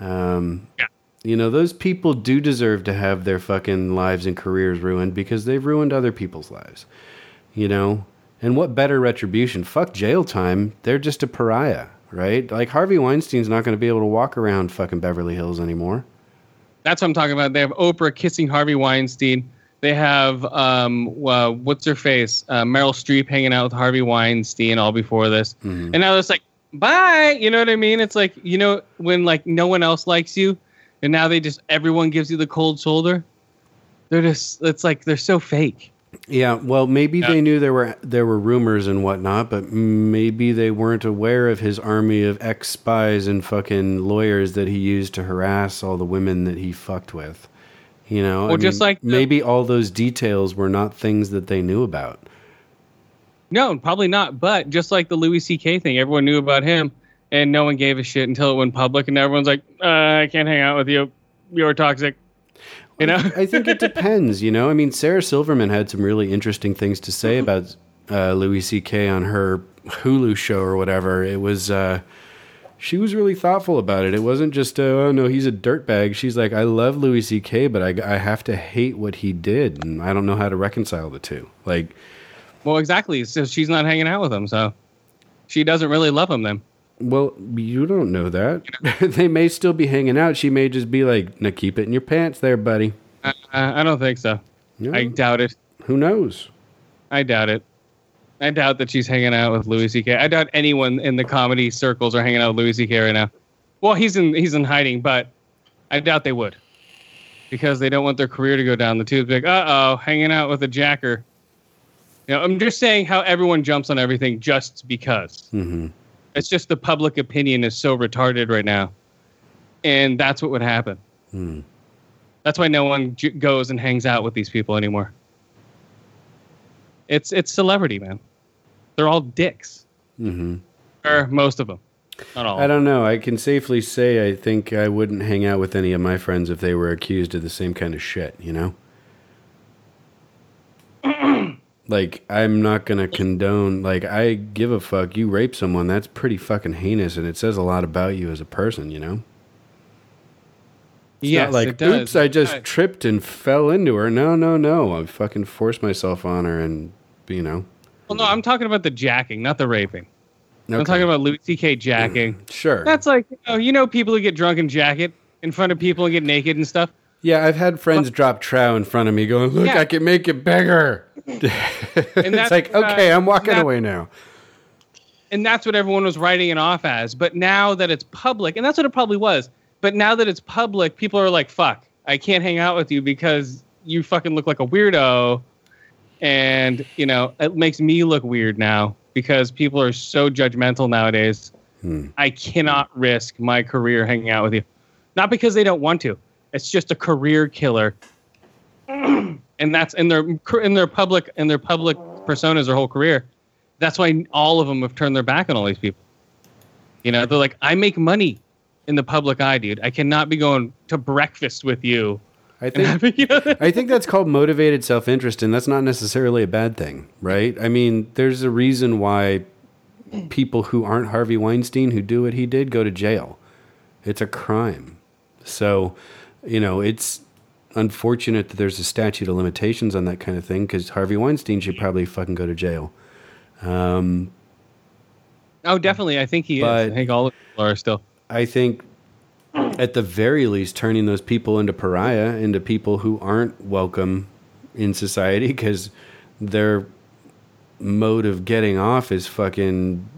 Um, Yeah. You know, those people do deserve to have their fucking lives and careers ruined because they've ruined other people's lives. You know, and what better retribution? Fuck jail time. They're just a pariah, right? Like Harvey Weinstein's not going to be able to walk around fucking Beverly Hills anymore. That's what I'm talking about. They have Oprah kissing Harvey Weinstein. They have um, uh, what's her face, uh, Meryl Streep hanging out with Harvey Weinstein all before this, Mhm. and now it's like bye. You know what I mean? It's like you know when like no one else likes you, and now they just everyone gives you the cold shoulder. They're just it's like they're so fake. Yeah, well, maybe Yeah. they knew there were there were rumors and whatnot, but maybe they weren't aware of his army of ex spies and fucking lawyers that he used to harass all the women that he fucked with. You know, Well, just like the- maybe all those details were not things that they knew about. No, probably not. But just like the Louis C.K. thing, everyone knew about him, and no one gave a shit until it went public, and everyone's like, uh, "I can't hang out with you. You're toxic." You know? I think it depends. You know, I mean, Sarah Silverman had some really interesting things to say about uh, Louis C.K. on her Hulu show or whatever. It was. Uh, she was really thoughtful about it. It wasn't just, uh, oh no, he's a dirtbag. She's like, I love Louis C.K., but I, I have to hate what he did, and I don't know how to reconcile the two. Like, Well, exactly. So she's not hanging out with him, so she doesn't really love him then. well, you don't know that. they may still be hanging out. She may just be like, now keep it in your pants there, buddy. Uh, I don't think so. I doubt it. who knows? I doubt it. I doubt that she's hanging out with Louis C.K. I doubt anyone in the comedy circles are hanging out with Louis C.K. right now. Well, he's in he's in hiding, but I doubt they would because they don't want their career to go down the tubes. Like, uh oh, hanging out with a jacker. You know, I'm just saying how everyone jumps on everything just because. hmm It's just the public opinion is so retarded right now, and that's what would happen. Hmm. That's why no one j- goes and hangs out with these people anymore. It's it's celebrity, man. They're all dicks, Mm-hmm. or most of them, not all. I don't know. I can safely say I think I wouldn't hang out with any of my friends if they were accused of the same kind of shit, you know? like, I'm not going to condone, like, I give a fuck. You rape someone, that's pretty fucking heinous, and it says a lot about you as a person, you know? It's yes, like, oops, I just Right. tripped and fell into her. No, no, no. I fucking forced myself on her and, you know. Well, no, I'm talking about the jacking, not the raping. I'm talking about Louis C.K. jacking. Sure. That's like you know, you know people who get drunk and jack it in front of people and get naked and stuff. Yeah, I've had friends drop trow in front of me going, look, Yeah. I can make it bigger. and it's that's, like, uh, okay, I'm walking that- away now. and that's what everyone was writing it off as. But now that it's public, and that's what it probably was. But now that it's public, people are like, "Fuck, I can't hang out with you because you fucking look like a weirdo," and you know it makes me look weird now because people are so judgmental nowadays. Hmm. I cannot risk my career hanging out with you, not because they don't want to. It's just a career killer, and that's in their in their public in their public personas their whole career. That's why all of them have turned their back on all these people. You know, they're like, I make money in the public eye, dude. I cannot be going to breakfast with you. I think you know, I think that's called motivated self-interest and that's not necessarily a bad thing, right? I mean, there's a reason why people who aren't Harvey Weinstein who do what he did go to jail. It's a crime. So, you know, it's unfortunate that there's a statute of limitations on that kind of thing cuz Harvey Weinstein should probably fucking go to jail. Um, oh, definitely. I think he But- is. I think all of people are still. I think at the very least turning those people into pariah, into people who aren't welcome in society because their mode of getting off is fucking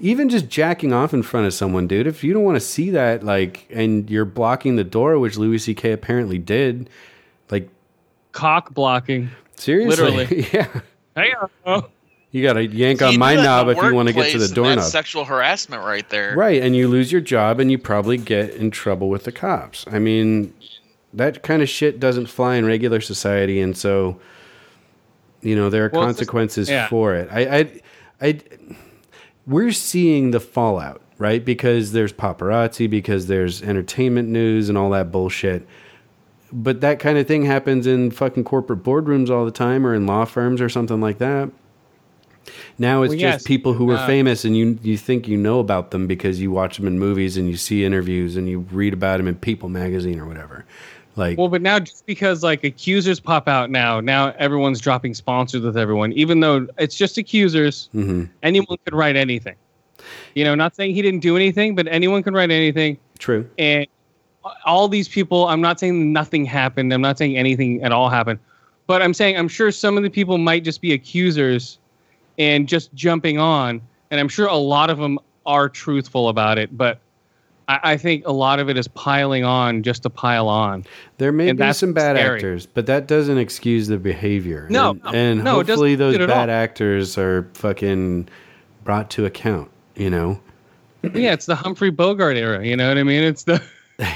even just jacking off in front of someone, dude. If you don't want to see that, like, and you're blocking the door, which Louis C.K. apparently did, Like Cock blocking. seriously, Literally. yeah. Hey. You got to yank You on my knob if you want to get to the doorknob. That's sexual harassment right there. Right, and you lose your job and you probably get in trouble with the cops. I mean, that kind of shit doesn't fly in regular society, and so you know there are Well, it's just- consequences yeah. for it. I, I, I, we're seeing the fallout, right? Because there's paparazzi, because there's entertainment news and all that bullshit. But that kind of thing happens in fucking corporate boardrooms all the time, or in law firms, or something like that. Now it's Well, just yes, people who are uh, famous, and you you think you know about them because you watch them in movies and you see interviews and you read about them in People magazine or whatever. Like, Well, but now just because like accusers pop out now, now everyone's dropping sponsors with everyone, even though it's just accusers. mhm, Anyone could write anything. You know, not saying he didn't do anything, but anyone can write anything. true. And all these people, I'm not saying nothing happened. I'm not saying anything at all happened, but I'm saying I'm sure some of the people might just be accusers and just jumping on. And I'm sure a lot of them are truthful about it, but I, I think a lot of it is piling on just to pile on. There may And be some bad scary. actors, but that doesn't excuse the behavior. No, and, no, and no, hopefully those excuse it at bad all. actors are fucking brought to account. You know, yeah, it's the Humphrey Bogart era. You know what I mean? It's the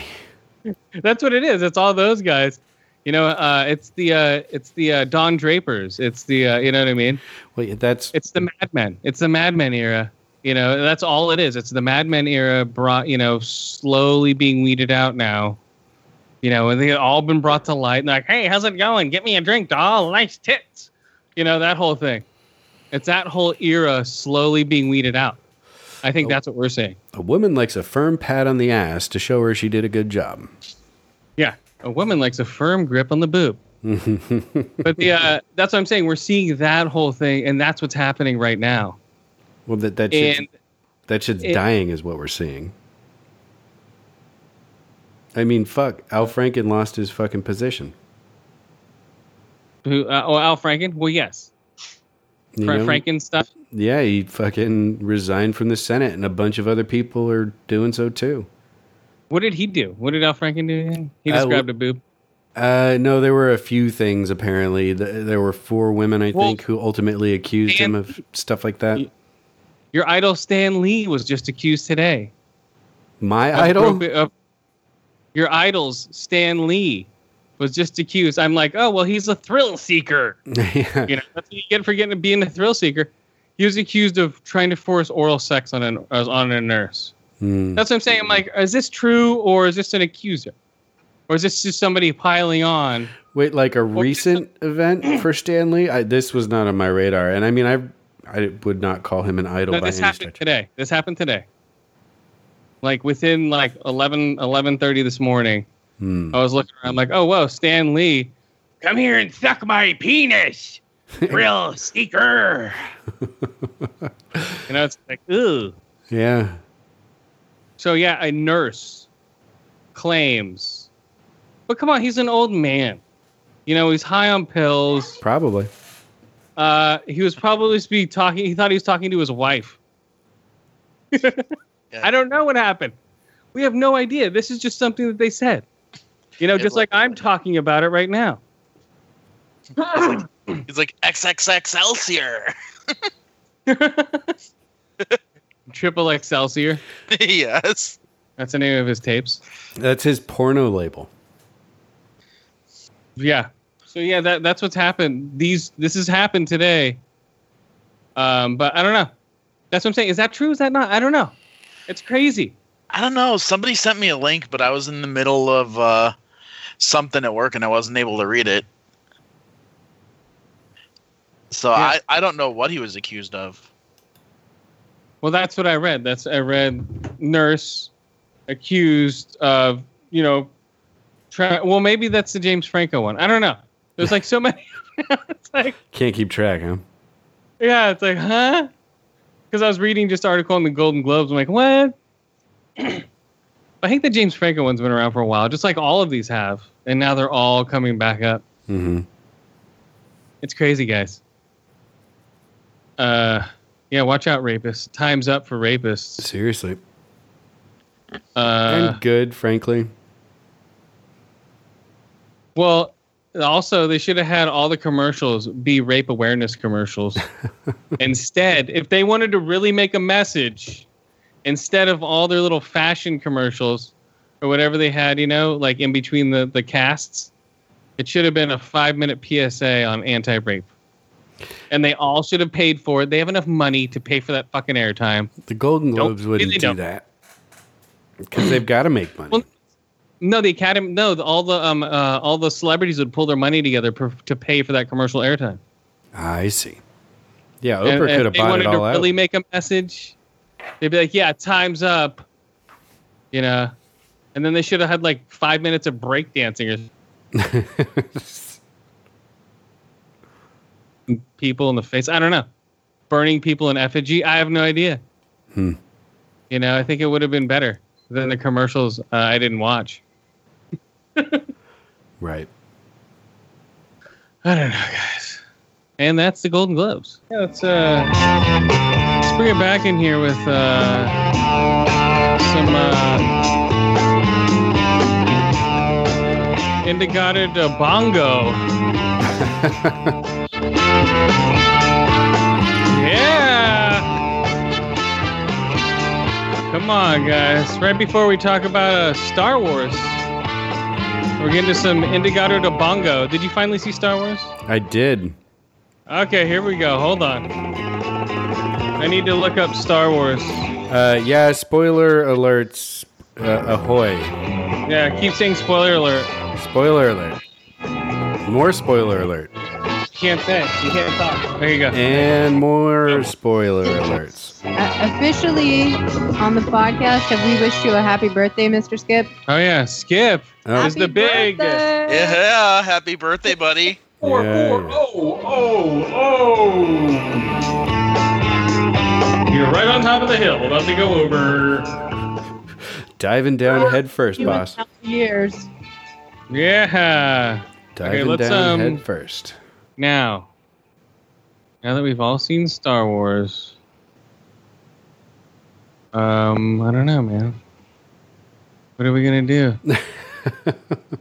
that's what it is. It's all those guys. You know, uh, it's the uh, it's the uh, Don Drapers. It's the uh, you know what I mean? well, that's It's the Mad Men. It's the Mad Men era. You know, that's all it is. It's the Mad Men era brought, you know, slowly being weeded out now. You know, and they've all been brought to light. And like, hey, how's it going? Get me a drink, doll. Nice tits. You know, that whole thing. It's that whole era slowly being weeded out. I think that's what we're seeing. a woman likes a firm pat on the ass to show her she did a good job. Yeah, a woman likes a firm grip on the boob. but the uh, that's what I'm saying. We're seeing that whole thing, and that's what's happening right now. Well, that that shit's, And that shit's it- dying is what we're seeing. I mean, fuck. Al Franken lost his fucking position. who? Uh, oh, Al Franken. Well, yes, You Fra- know? Franken stuff. Yeah, he fucking resigned from the Senate, and a bunch of other people are doing so too. What did he do? What did Al Franken do? He Uh, just grabbed a boob. Uh, no, there were a few things apparently. There were four women, I Well, think, who ultimately accused him of stuff like that. Your idol Stan Lee was just accused today. My of idol? of- your idol's Stan Lee was just accused. I'm like, oh well, he's a thrill seeker. yeah. You know, that's what you get for getting being a thrill seeker. He was accused of trying to force oral sex on an uh, on a nurse. Hmm. That's what I'm saying. I'm like, is this true or is this an accuser, or is this just somebody piling on? Wait, like a recent event for Stan Lee? I, this was not on my radar, and I mean, I I would not call him an idol No, by this any happened stretch. today. This happened today. Like within like 11, 11.30 this morning, Hmm. I was looking around like, oh, whoa, Stan Lee, come here and suck my penis, real seeker. you know, it's like, ooh. Yeah, So yeah, a nurse claims, but come on, he's an old man. You know, he's high on pills. probably. Uh, he was probably be talking. He thought he was talking to his wife. I don't know what happened. We have no idea. This is just something that they said. You know, It just like I'm talking about it right now. He's like XXXelsior. Triple Excelsior. yes. That's the name of his tapes. That's his porno label. Yeah. So yeah, that that's what's happened. These this has happened today. Um, but I don't know. That's what I'm saying. Is that true? Is that not? I don't know. It's crazy. I don't know. Somebody sent me a link, but I was in the middle of uh, something at work and I wasn't able to read it. So Yeah. I, I don't know what he was accused of. Well, that's what I read. That's I read nurse accused of you know, try. Well, maybe that's the James Franco one. I don't know. There's like so many. it's like Can't keep track, huh? yeah, it's like huh? Because I was reading just article in the Golden Globes. I'm like what? I think the James Franco one's been around for a while, just like all of these have, and now they're all coming back up. Mm-hmm. It's crazy, guys. Uh, yeah, watch out, rapists. Time's up for rapists. Seriously, Uh, and good, frankly. Well, also they should have had all the commercials be rape awareness commercials. instead, if they wanted to really make a message, instead of all their little fashion commercials or whatever they had, you know, like in between the the casts, it should have been a five minute PSA on anti rape. And they all should have paid for it. They have enough money to pay for that fucking airtime. The Golden Don't- Globes wouldn't do don't. that because they've got to make money. Well, No, the Academy. No, the, all the um uh, all the celebrities would pull their money together per, to pay for that commercial airtime. I see. Yeah, Oprah and could if have they bought wanted it to all out. really make a message. They'd be like, "Yeah, time's up," you know, and then they should have had like five minutes of breakdancing or people in the face. I don't know, burning people in effigy. I have no idea. Hmm. You know, I think it would have been better than the commercials uh, I didn't watch. right. I don't know, guys. And that's the Golden Globes. Yeah, let's uh, let's bring it back in here with uh, some uh, Indigada de Bongo. yeah. Come on, guys. Right before we talk about uh, Star Wars, we're getting to some Indigado de Bongo. Did you finally see Star Wars? I did. Okay, here we go. Hold on. I need to look up Star Wars. Uh, yeah, spoiler alerts. Uh, ahoy. Yeah, keep saying spoiler alert. Spoiler alert. More spoiler alert. You can't say. You can't talk. There you go. And more spoiler alerts. Uh, officially on the podcast, have we wished you a happy birthday, Mr. Skip? Oh yeah, Skip. Oh. Is the big. birthday! Yeah, happy birthday, buddy. Four, Yeah. four, oh, oh, oh. You're right on top of the hill, We're about to go over. Diving down head first, boss. years. Yeah. Diving let's, down um, head first. Now, now that we've all seen Star Wars, um, I don't know, man. What are we gonna do?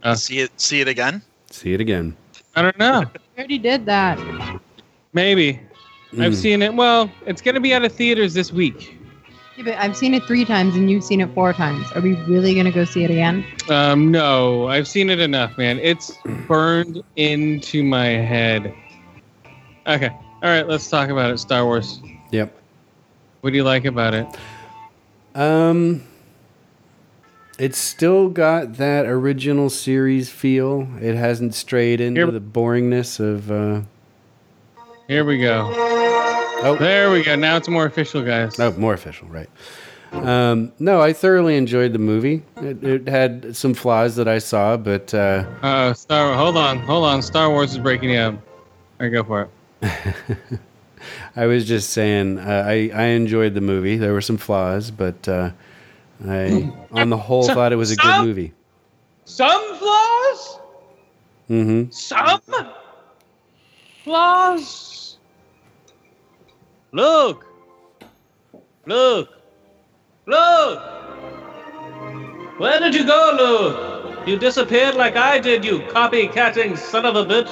Uh, see it. See it again. See it again. I don't know. We already did that. Maybe I've Mm. seen it. Well, it's gonna be out of theaters this week. Yeah, but I've seen it three times and you've seen it four times. Are we really going to go see it again? Um, no, I've seen it enough, man. It's burned into my head. Okay, all right, let's talk about it. Star Wars. Yep. What do you like about it? Um, it's still got that original series feel. It hasn't strayed into Here- the boringness of. Uh, Here we go. Oh, There we go. Now it's more official, guys. oh, more official, right? Um, no, I thoroughly enjoyed the movie. It, it had some flaws that I saw, but uh, Uh, Star. Hold on, hold on. Star Wars is breaking you up. All right, go for it. I was just saying uh, I I enjoyed the movie. There were some flaws, but uh, I, on the whole, thought it was a good movie. Some flaws. Mm-hmm. Some flaws. Look. Look. Look. Where did you go, Luke? You disappeared like I did, you copycatting son of a bitch.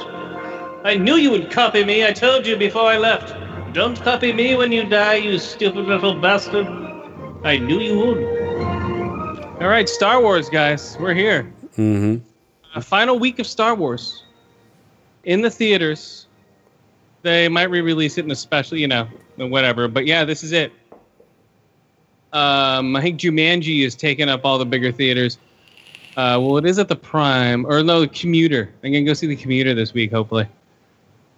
I knew you would copy me. I told you before I left. Don't copy me when you die, you stupid little bastard. I knew you would. All right, Star Wars, guys. We're here. Mm-hmm. A final week of Star Wars in the theaters. They might re-release it in a special, you know, whatever. But yeah, this is it. Um, I think Jumanji is taking up all the bigger theaters. Uh, well, it is at the Prime, or no, the Commuter. I'm gonna go see the Commuter this week, hopefully.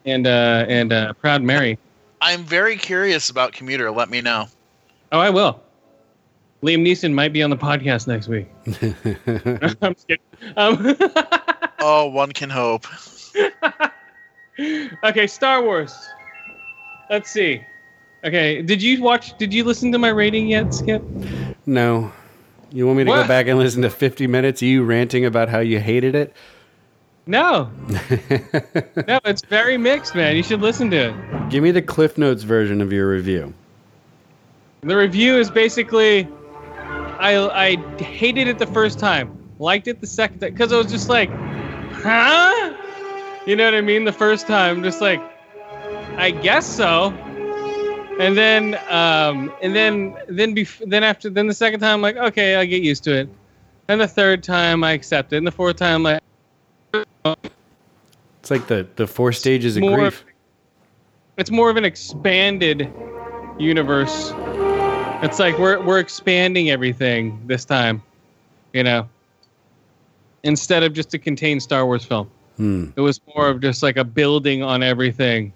And uh, and uh, Proud Mary. I'm very curious about Commuter. Let me know. Oh, I will. Liam Neeson might be on the podcast next week. I'm just kidding. Um, Oh, one can hope. Okay, Star Wars. Let's see. Okay, did you watch? Did you listen to my rating yet, Skip? No. You want me to What? go back and listen to 50 minutes of you ranting about how you hated it? No, no, it's very mixed, man. You should listen to it. Give me the Cliff Notes version of your review. The review is basically, I I hated it the first time, liked it the second time because I was just like, huh? You know what I mean? The first time, just like, I guess so. And then, um, and then, then, bef- then after, then the second time, I'm like, okay, I get used to it. And the third time, I accept it. And the fourth time, like, It's like the the four stages of grief. it's more of an expanded universe. It's like we're we're expanding everything this time, you know. Instead of just a contained Star Wars film, Hmm. it was more of just like a building on everything.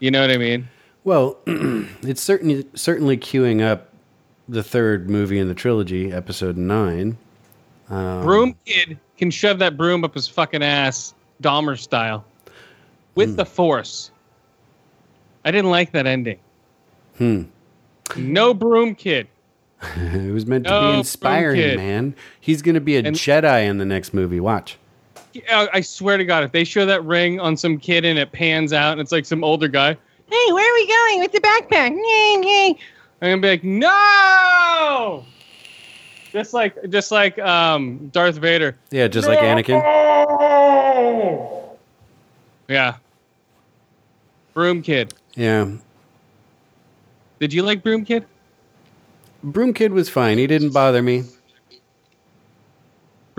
You know what I mean? Well, it's certainly certainly queuing up the third movie in the trilogy, Episode Nine. Um, Broom Kid can shove that broom up his fucking ass, Dahmer style, with the Force. I didn't like that ending. Hmm. No Broom Kid. it was meant to be inspiring, man. He's going to be a And- Jedi in the next movie. Watch. I I swear to God, if they show that ring on some kid and it pans out and it's like some older guy, hey, where are we going with the backpack? Yay, yay. I'm gonna be like, no! Just like, just like um, Darth Vader. Yeah, just like Anakin. Yeah. Broom Kid. Yeah. Did you like Broom Kid? Broom Kid was fine. He didn't bother me.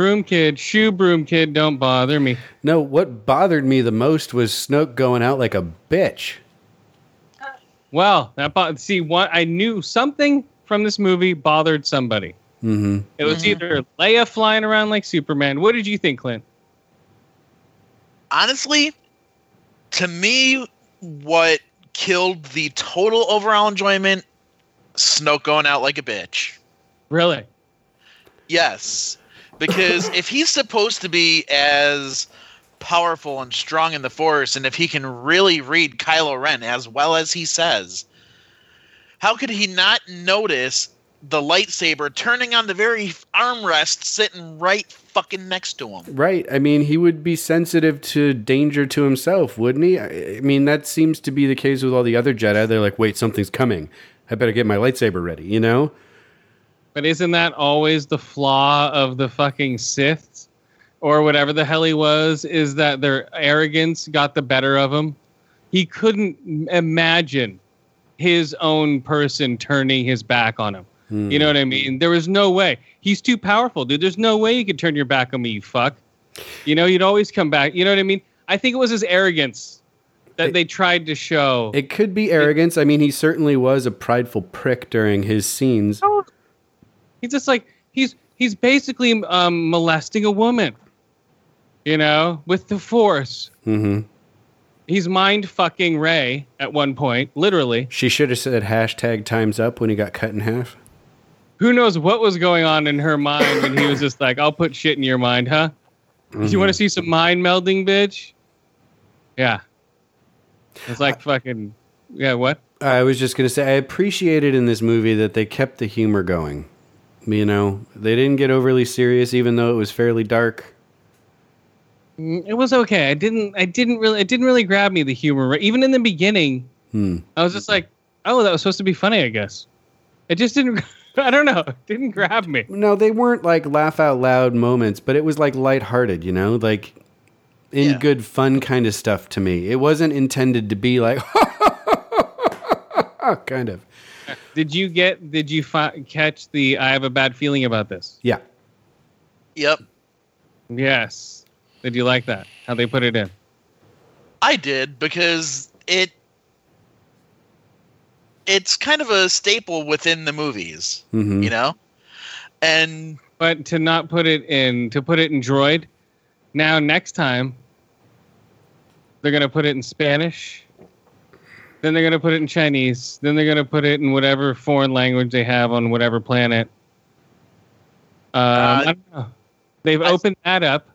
Broom Kid, shoe Broom Kid, don't bother me. No, what bothered me the most was Snoke going out like a bitch. Well, that bo- see what I knew something from this movie bothered somebody. hmm It was either Leia flying around like Superman. What did you think, Clint? honestly, to me, what killed the total overall enjoyment, Snoke going out like a bitch. Really? Yes, because if he's supposed to be as powerful and strong in the Force, and if he can really read Kylo Ren as well as he says, how could he not notice the lightsaber turning on the very armrest sitting right fucking next to him? Right. I mean, he would be sensitive to danger to himself, wouldn't he? I, mean, that seems to be the case with all the other Jedi. They're like, wait, something's coming. I better get my lightsaber ready, you know? But isn't that always the flaw of the fucking Siths or whatever the hell he was? Is that their arrogance got the better of him? He couldn't imagine his own person turning his back on him. Hmm. You know what I mean? There was no way. He's too powerful, dude. There's no way you could turn your back on me, you fuck. You know, you'd always come back. You know what I mean? I think it was his arrogance that they tried to show. It could be arrogance. I mean, he certainly was a prideful prick during his scenes. He's just like he's he's basically um, molesting a woman. You know, with the force. hmm He's mind fucking Rey at one point, literally. She should have said hashtag times up when he got cut in half. Who knows what was going on in her mind when he was just like, "I'll put shit in your mind, huh? You want to see some mind melding, bitch?" Yeah. It's like fucking yeah. What? I was just going to say, I appreciated in this movie that they kept the humor going. You know, they didn't get overly serious, even though it was fairly dark. Mm, It was okay. I didn't. I didn't really. It didn't really grab me the humor. Even in the beginning, Hmm. I was just like, "Oh, that was supposed to be funny." I guess. It just didn't. I don't know. It didn't grab me. No, they weren't like laugh out loud moments, but it was like lighthearted, you know, like in Yeah. good fun kind of stuff to me. It wasn't intended to be like kind of. Did you get? Did you fi- catch the? I have a bad feeling about this. Yeah. Yep, Yes. Did you like that? How they put it in? I did because it it's kind of a staple within the movies, Mhm. you know? And But to not put it in, to put it in Droid. Now next time, they're gonna put it in Spanish. Then they're gonna put it in Chinese. Then they're gonna put it in whatever foreign language they have on whatever planet. Um, I don't know. They've I- opened that up.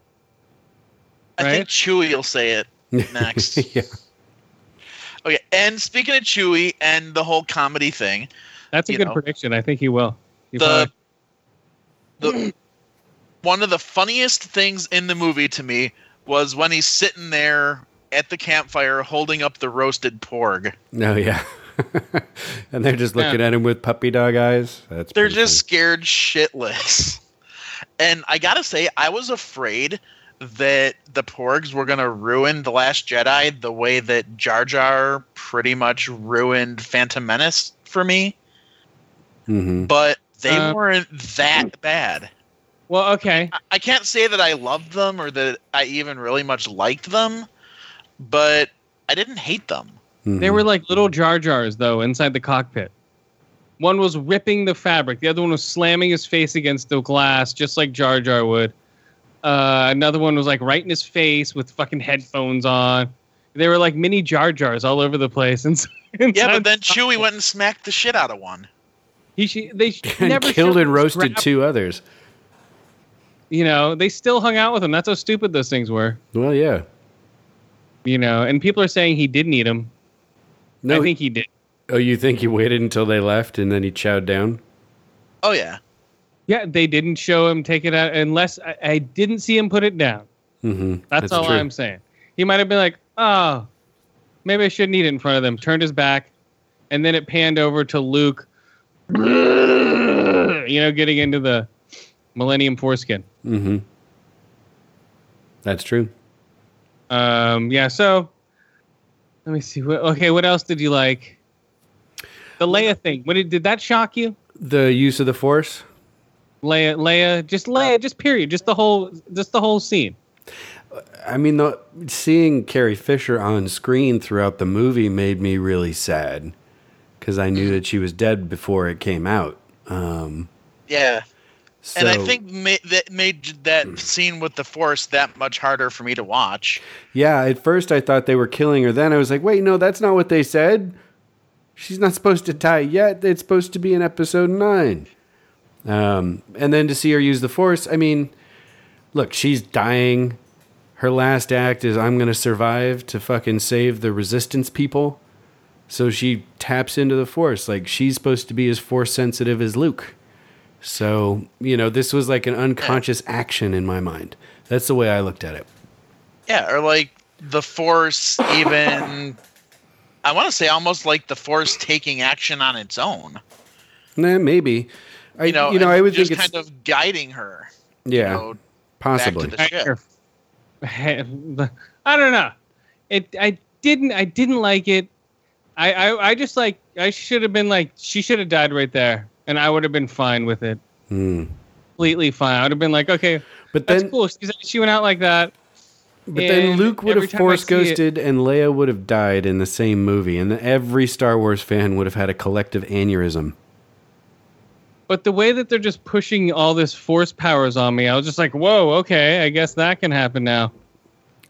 I think Right. Chewie will say it next. yeah. okay, and speaking of Chewie and the whole comedy thing, That's a good know. prediction. I think he will. He the probably- the one of the funniest things in the movie to me was when he's sitting there at the campfire holding up the roasted porg. No, yeah. and they're just looking at him with puppy dog eyes. That's They're pretty just scared shitless. And I gotta say, I was afraid that the Porgs were going to ruin The Last Jedi the way that Jar Jar pretty much ruined Phantom Menace for me, hmm but they Uh, weren't that bad. Well, okay. I- I can't say that I loved them or that I even really much liked them, but I didn't hate them. Mm-hmm. They were like little Jar Jars, though, inside the cockpit. One was ripping the fabric. The other one was slamming his face against the glass, just like Jar Jar would. Uh, another one was like right in his face with fucking headphones on. They were like mini Jar Jars all over the place. And Yeah, but then Chewie went and smacked the shit out of one. he sh- they sh- and never killed and roasted scrap- two others. You know, they still hung out with him. That's how stupid those things were. Well, yeah. You know, and people are saying he didn't eat him. No, I think he did. oh, you think he waited until they left and then he chowed down? Oh yeah. Yeah, they didn't show him take it out unless I, I didn't see him put it down. Mm-hmm. That's, all I'm saying. He might have been like, oh, maybe I shouldn't eat it in front of them. Turned his back, and then it panned over to Luke, you know, getting into the Millennium foreskin. Mm-hmm. That's true. Um, yeah, so let me see. Okay, what else did you like? The Leia thing. What did, did that shock you? The use of the force. Leia, Leia, just Leia, just period, just the whole, just the whole scene. I mean, the, seeing Carrie Fisher on screen throughout the movie made me really sad because I knew that she was dead before it came out. Um, Yeah. So, and I think ma- that made that scene with the Force that much harder for me to watch. yeah, at first I thought they were killing her. Then I was like, wait, no, that's not what they said. She's not supposed to die yet. It's supposed to be in episode nine. Um, and then to see her use the force, I mean, look, she's dying. Her last act is I'm going to survive to fucking save the resistance people. So she taps into the force. Like she's supposed to be as force sensitive as Luke. So, you know, this was like an unconscious action in my mind. That's the way I looked at it. Yeah, or like the Force even. I want to say almost like the Force taking action on its own. Nah, maybe. I, You know, you know, I and would just think it's kind of guiding her. yeah, You know, possibly. back to the ship. I don't know. It. I didn't. I didn't like it. I. I, I just like. I should have been like. She should have died right there, and I would have been fine with it. Hmm. Completely fine. I would have been like, okay, But that's then, cool. She, she went out like that. but then Luke would have force it- ghosted, and Leia would have died in the same movie, and every Star Wars fan would have had a collective aneurysm. But the way that they're just pushing all this force powers on me, I was just like, whoa, okay, I guess that can happen now.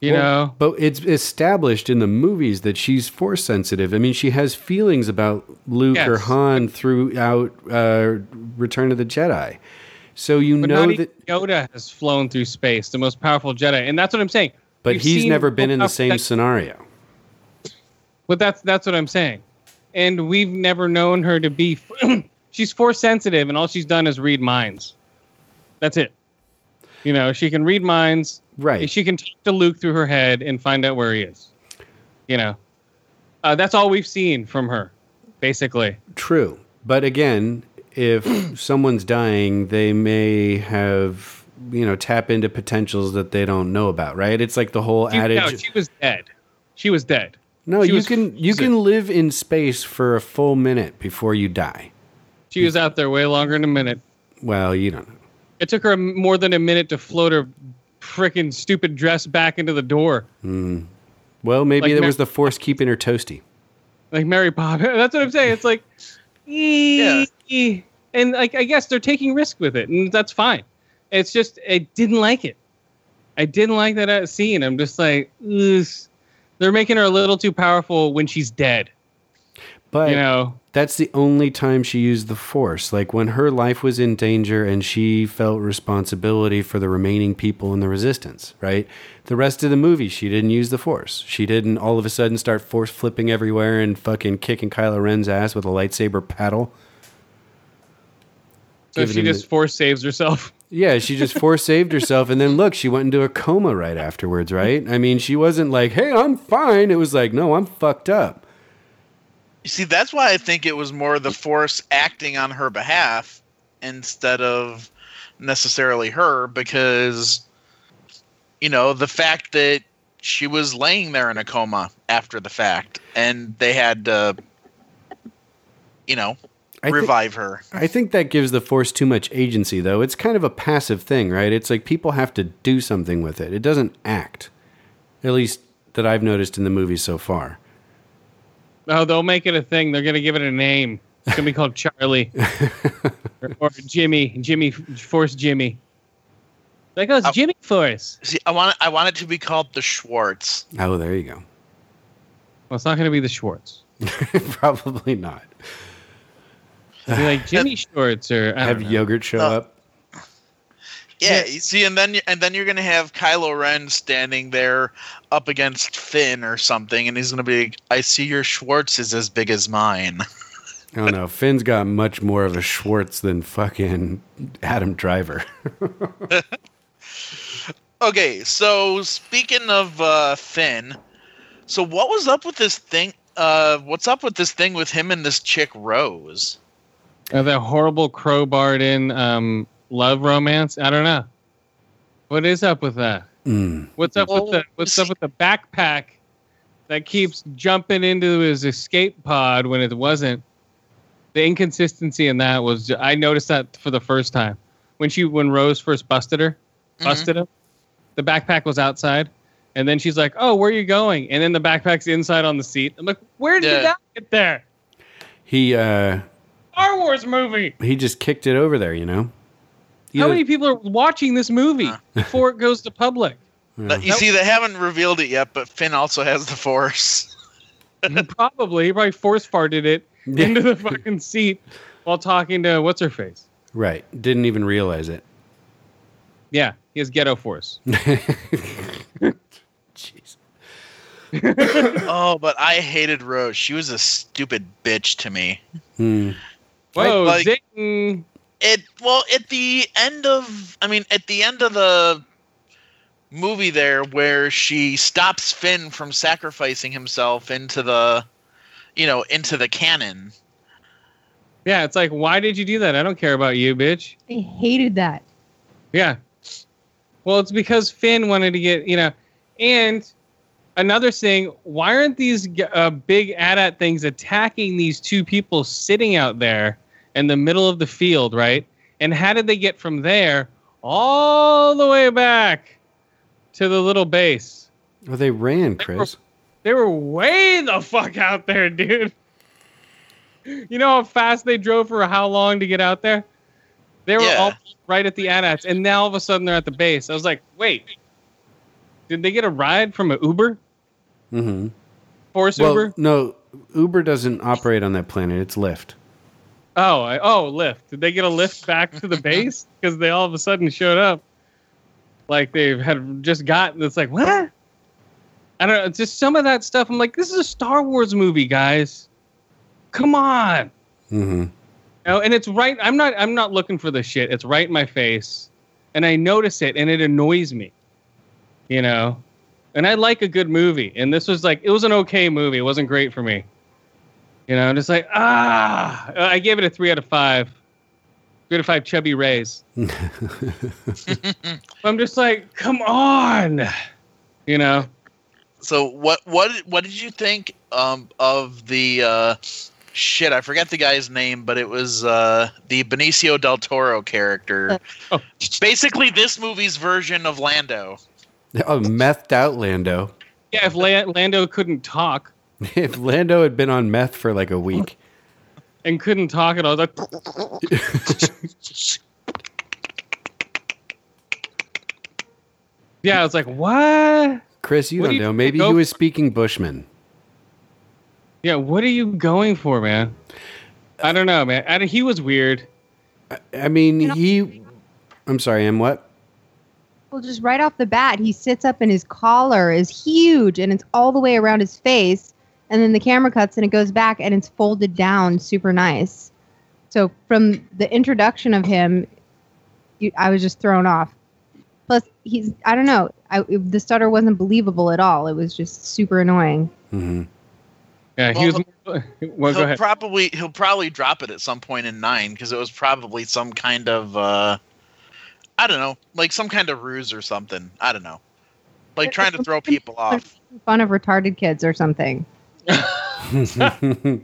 You Well, know, But it's established in the movies that she's force sensitive. I mean, she has feelings about Luke or Han throughout uh, Return of the Jedi. So you but know that, Yoda has flown through space, the most powerful Jedi, and that's what I'm saying. but We've he's never been in the same Jedi- scenario. But that's that's what I'm saying. And we've never known her to be. she's force sensitive, and all she's done is read minds. That's it. You know, she can read minds. Right. She can talk to Luke through her head and find out where he is. You know, uh, that's all we've seen from her, basically. True. But again, if someone's dying, they may have, you know, tap into potentials that they don't know about, right? It's like the whole She, adage. no, she was dead. She was dead. no, she you can you can live in space for a full minute before you die. She was out there way longer than a minute. Well, you don't know. It took her more than a minute to float her freaking stupid dress back into the door. Well, maybe Like there Ma- was the force keeping her toasty. like Mary Poppins. That's what I'm saying. It's like, yeah. and like I guess they're taking risk with it, and that's fine. It's just I didn't like it. I didn't like that uh, scene. I'm just like, Ugh. they're making her a little too powerful when she's dead. But You know, that's the only time she used the force. Like when her life was in danger and she felt responsibility for the remaining people in the resistance, right? The rest of the movie, she didn't use the force. She didn't all of a sudden start force flipping everywhere and fucking kicking Kylo Ren's ass with a lightsaber paddle. so Giving she just the- force saves herself. Yeah, she just force saved herself, and then look, she went into a coma right afterwards, right? I mean, she wasn't like, "Hey, I'm fine." It was like, "No, I'm fucked up." You see, that's why I think it was more the Force acting on her behalf instead of necessarily her, because you know, the fact that she was laying there in a coma after the fact, and they had to, you know, I revive her. I think that gives the force too much agency, though. It's kind of a passive thing, right? It's like people have to do something with it. It doesn't act, at least that I've noticed in the movies so far. Oh, they'll make it a thing. They're gonna give it a name. It's gonna be called Charlie or, or Jimmy. Jimmy Force Jimmy. Like oh, it's Uh, Jimmy Force. See, I want I want it to be called the Schwartz. Oh, there you go. Well, it's not gonna be the Schwartz. Probably not. It'll be like Jimmy Schwartz or I Have don't know. yogurt show Uh, up. Yeah, you see, and then and then you're gonna have Kylo Ren standing there up against Finn or something, and he's gonna be, like, "I see your Schwartz is as big as mine." I don't know. Finn's got much more of a Schwartz than fucking Adam Driver. Okay, so speaking of uh, Finn, so what was up with this thing? Uh, what's up with this thing with him and this chick Rose? Uh, that horrible crowbarred in um, love romance. I don't know. What is up with that? Mm. What's up with the What's up with the backpack that keeps jumping into his escape pod when it wasn't? The inconsistency in that was I noticed that for the first time when she when Rose first busted her, busted him. The backpack was outside, and then she's like, "Oh, where are you going?" And then the backpack's inside on the seat. I'm like, "Where did Yeah. that get there?" He uh, Star Wars movie. he just kicked it over there, you know. How Either- many people are watching this movie Huh. before it goes to public? Uh, You see, they haven't revealed it yet, but Finn also has the Force. probably he probably force farted it into the fucking seat while talking to what's her face. Right. Didn't even realize it. Yeah, he has ghetto force. Jeez. oh, but I hated Rose. She was a stupid bitch to me. Hmm. Whoa, Like- zing! It well at the end of I mean at the end of the movie there where she stops Finn from sacrificing himself into the you know into the cannon. Yeah, it's like, why did you do that? I don't care about you, bitch. I hated that. Yeah. Well, it's because Finn wanted to get, you know, and another thing, why aren't these uh, big AT-AT things attacking these two people sitting out there in the middle of the field, right? And how did they get from there all the way back to the little base? Oh, they ran, Chris. They were way the fuck out there, dude. You know how fast they drove for how long to get out there? They were Yeah. all right at the AT-ATs, and now all of a sudden they're at the base. I was like, wait, did they get a ride from an Uber? Mm-hmm. Force Well, Uber? no, Uber doesn't operate on that planet. It's Lyft. Oh, I, oh, lift. Did they get a lift back to the base? Because they all of a sudden showed up. Like they had just gotten. It's like, what? I don't know. It's just some of that stuff. I'm like, this is a Star Wars movie, guys. Come on. Mm-hmm. No, and it's right. I'm not. I'm not looking for the shit. It's right in my face, and I notice it, and it annoys me. You know, and I like a good movie, and this was like it was an okay movie. It wasn't great for me. You know, just like ah, I gave it a three out of five. Three out of five chubby rays. I'm just like, come on. You know, So what what what did you think um, of the uh, shit? I forget the guy's name, but it was uh, the Benicio del Toro character. Oh. Basically, this movie's version of Lando. Oh, methed out Lando. yeah. If La- Lando couldn't talk If Lando had been on meth for like a week, and couldn't talk at all, like. Yeah, I was like, what? Chris, you What do don't you know. Maybe they he was speaking Bushman. Yeah, what are you going for, man? I don't know, man. I, he was weird. I mean, he. I'm sorry, Am what? Well, just right off the bat, he sits up and his collar is huge and it's all the way around his face. And then the camera cuts and it goes back and it's folded down super nice. So from the introduction of him, you, I was just thrown off. Plus, he's, I don't know, I, it- the stutter wasn't believable at all. It was just super annoying. hmm Yeah, he Well, was. Well, he'll ahead. probably he'll probably drop it at some point in nine because it was probably some kind of uh, I don't know, like some kind of ruse or something. I don't know. like trying to throw people off. Fun of retarded kids or something.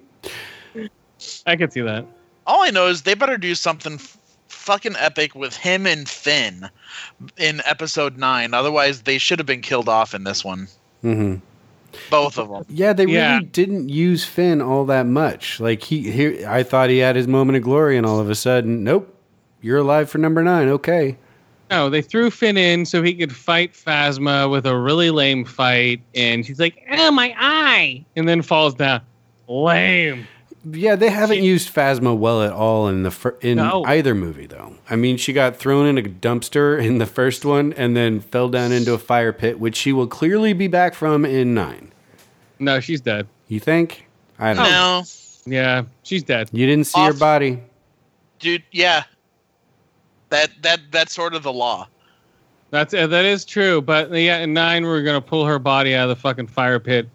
I could see that. All I know is they better do something f- fucking epic with him and Finn in episode nine. Otherwise, they should have been killed off in this one. hmm Both of them. Yeah, they Yeah. really didn't use Finn all that much. Like he, here, I thought he had his moment of glory, and all of a sudden, nope, you're alive for number nine. Okay. No, they threw Finn in so he could fight Phasma with a really lame fight, and she's like, "Oh, my eye!" and then falls down. Lame. Yeah, they haven't She- used Phasma well at all in the fir- in No. either movie though. I mean, she got thrown in a dumpster in the first one and then fell down into a fire pit, which she will clearly be back from in 9. No, she's dead. You think? I don't know. Yeah, she's dead. You didn't see her body. dude. Yeah, that that that's sort of the law. That's uh, that is true. But yeah, in nine, we're gonna pull her body out of the fucking fire pit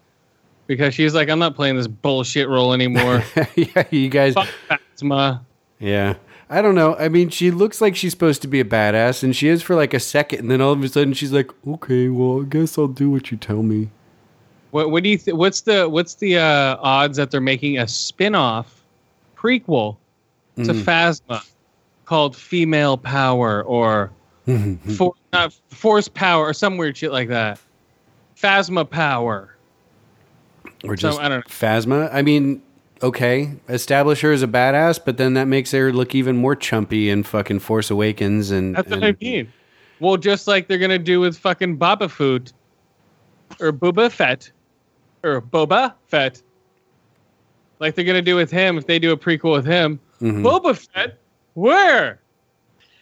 because she's like, "I'm not playing this bullshit role anymore." yeah, you guys Fuck Phasma. Yeah. I don't know. I mean, she looks like she's supposed to be a badass, and she is for like a second, and then all of a sudden she's like, "Okay, well, I guess I'll do what you tell me." What, what do you? Th- what's the what's the uh, odds that they're making a spin-off prequel to Mm. Phasma called Female Power or for, not Force Power or some weird shit like that? Phasma Power. or So, just I don't know. Phasma. I mean, okay, establish her as a badass, but then that makes her look even more chumpy in fucking Force Awakens, and, That's what and- I mean. Well, just like they're gonna do with fucking Boba Fett or Boba Fett or Boba Fett, like they're gonna do with him if they do a prequel with him. Mhm. Boba Fett, where?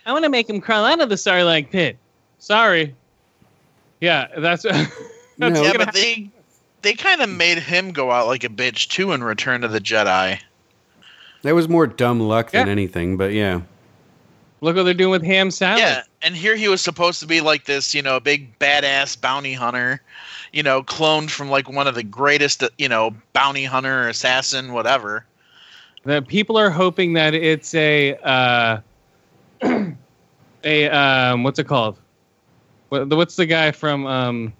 I want to make him crawl out of the Sarlacc pit. Sorry. Yeah, that's. that's No. yeah, gonna but they they kind of made him go out like a bitch too in Return of the Jedi. that was more dumb luck than Yeah. anything. But yeah, Look what they're doing with Ham Salad. Yeah, and here he was supposed to be like this, you know, big badass bounty hunter, you know, cloned from like one of the greatest, you know, bounty hunter, assassin, whatever. That people are hoping that it's a uh, a um, what's it called? What, what's the guy from um,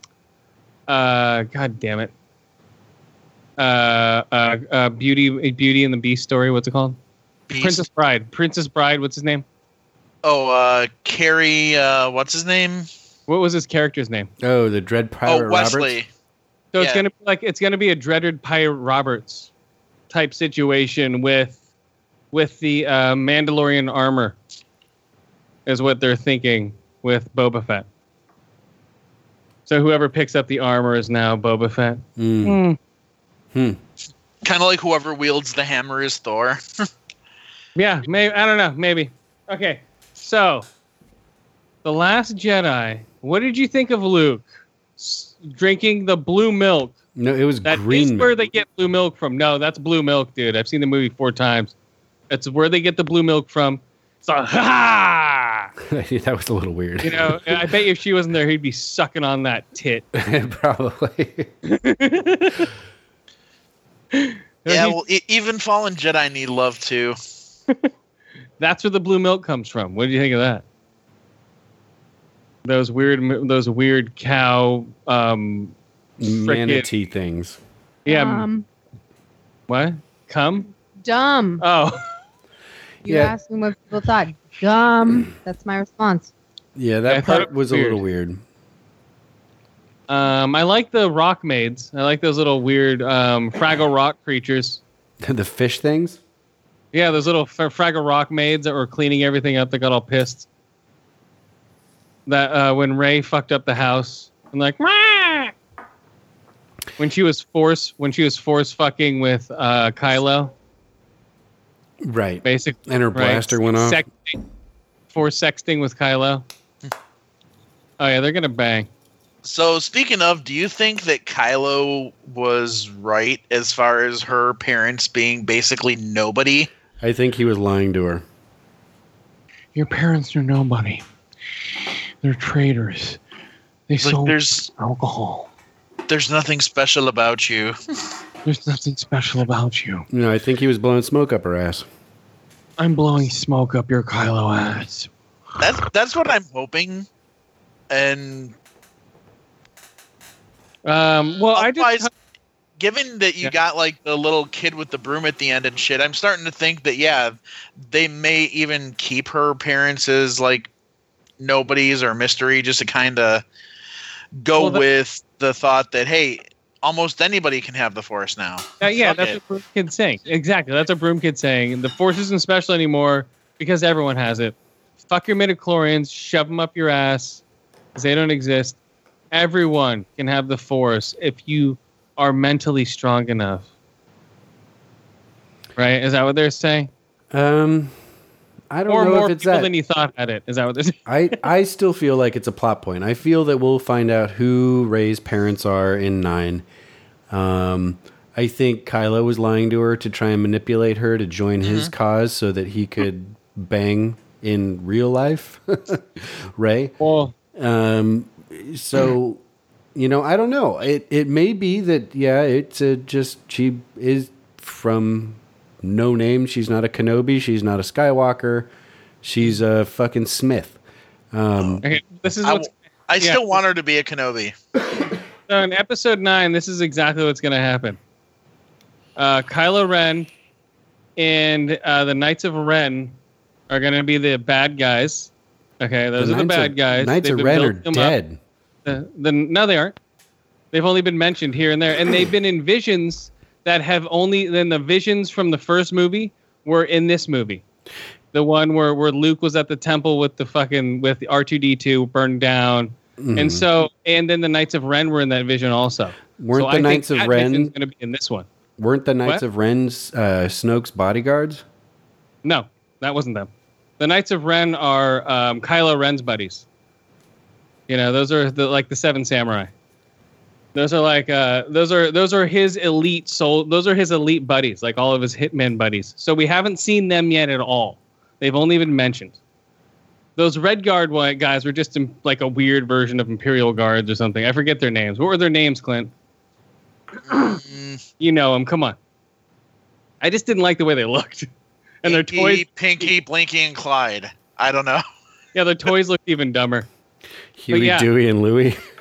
uh, God damn it, uh, uh, uh, Beauty Beauty and the Beast story. What's it called? Beast. Princess Bride. Princess Bride. What's his name? Oh, uh, Cary, uh, what's his name? What was his character's name? oh, the Dread Oh, Pirate Wesley. Roberts. So it's gonna be like it's gonna be a dreaded Pirate Roberts type situation with with the uh, Mandalorian armor, is what they're thinking with Boba Fett. So whoever picks up the armor is now Boba Fett. Mm. Hmm. Hmm. Kind of like whoever wields the hammer is Thor. Yeah, maybe I don't know, maybe. Okay, so the Last Jedi. What did you think of Luke drinking the blue milk? No, it was green. That is where they get blue milk from. No, that's blue milk, dude. I've seen the movie four times. That's where they get the blue milk from. So, ha! that was a little weird. You know, I bet if she wasn't there, he'd be sucking on that tit. Probably. yeah, well, e- even fallen Jedi need love too. that's where the blue milk comes from. What do you think of that? Those weird, those weird cow. Um, Manatee things. yeah, Um, what? Come? dumb. Oh, You Yeah. asked me what people thought. Dumb. That's my response. Yeah, that thought part was was a little weird. um, I like the rock maids. I like those little weird um, Fraggle Rock creatures. the fish things. Yeah, those little Fra- Fraggle Rock maids that were cleaning everything up that got all pissed. That uh, when Rey fucked up the house and like, "Wah!" When she was force when she was force fucking with uh, Kylo, Right. basically. And her right? blaster went off. Sexting, force sexting with Kylo. Oh yeah, they're gonna bang. So speaking of, do you think that Kylo was right as far as her parents being basically nobody? I think he was lying to her. Your parents are nobody. They're traitors. They Like there's alcohol. There's nothing special about you. There's nothing special about you. No, I think he was blowing smoke up her ass. I'm blowing smoke up your Kylo ass. That's that's what I'm hoping. And Um, well, I just given that you Yeah. got like the little kid with the broom at the end and shit, I'm starting to think that yeah, they may even keep her appearances like nobodies or mystery, just to kind of go Well, that- with the thought that hey, almost anybody can have the force now. Uh, yeah, Fuck that's it. what Broom Kid's saying. Exactly, that's what Broom Kid's saying. The Force isn't special anymore because everyone has it. Fuck your midichlorians, shove them up your ass, 'cause they don't exist. Everyone can have the Force if you are mentally strong enough. Right? Is that what they're saying? Um, I don't Or know more if it's people that. than you thought at it. Is that what they're? I, I still feel like it's a plot point. I feel that we'll find out who Rey's parents are in nine. Um, I think Kylo was lying to her to try and manipulate her to join his cause so that he could bang in real life, Rey. Well, Um, so, you know, I don't know. It it may be that yeah, it's a just she is from no name. She's not a Kenobi. She's not a Skywalker. She's a fucking Smith. Um, okay, this is I, what's I yeah. still want her to be a Kenobi. So in episode nine, this is exactly what's going to happen. Uh, Kylo Ren and uh, the Knights of Ren are going to be the bad guys. Okay, those are the bad of- guys. Knights They've of Ren are building dead. The, the, no, they aren't. They've only been mentioned here and there, and they've been in visions that have only. Then the visions from the first movie were in this movie. The one where, where Luke was at the temple with the fucking with the R two D two burned down, Mhm. and so and then the Knights of Ren were in that vision also. weren't so the I Knights of Ren going to be in this one. weren't the Knights What? of Ren's uh, Snoke's bodyguards? No, that wasn't them. The Knights of Ren are um, Kylo Ren's buddies. You know, those are the like the Seven Samurai. Those are like uh, those are those are his elite soul. Those are his elite buddies, like all of his hitman buddies. So we haven't seen them yet at all. They've only been mentioned. Those Red Guard guys were just in, like a weird version of Imperial Guards or something. I forget their names. What were their names, Clint? You know them. Come on. I just didn't like the way they looked, and their Pinky, toys. Pinky, Blinky, and Clyde. I don't know. Yeah, their toys looked even dumber. Huey, yeah. Dewey, and Louie.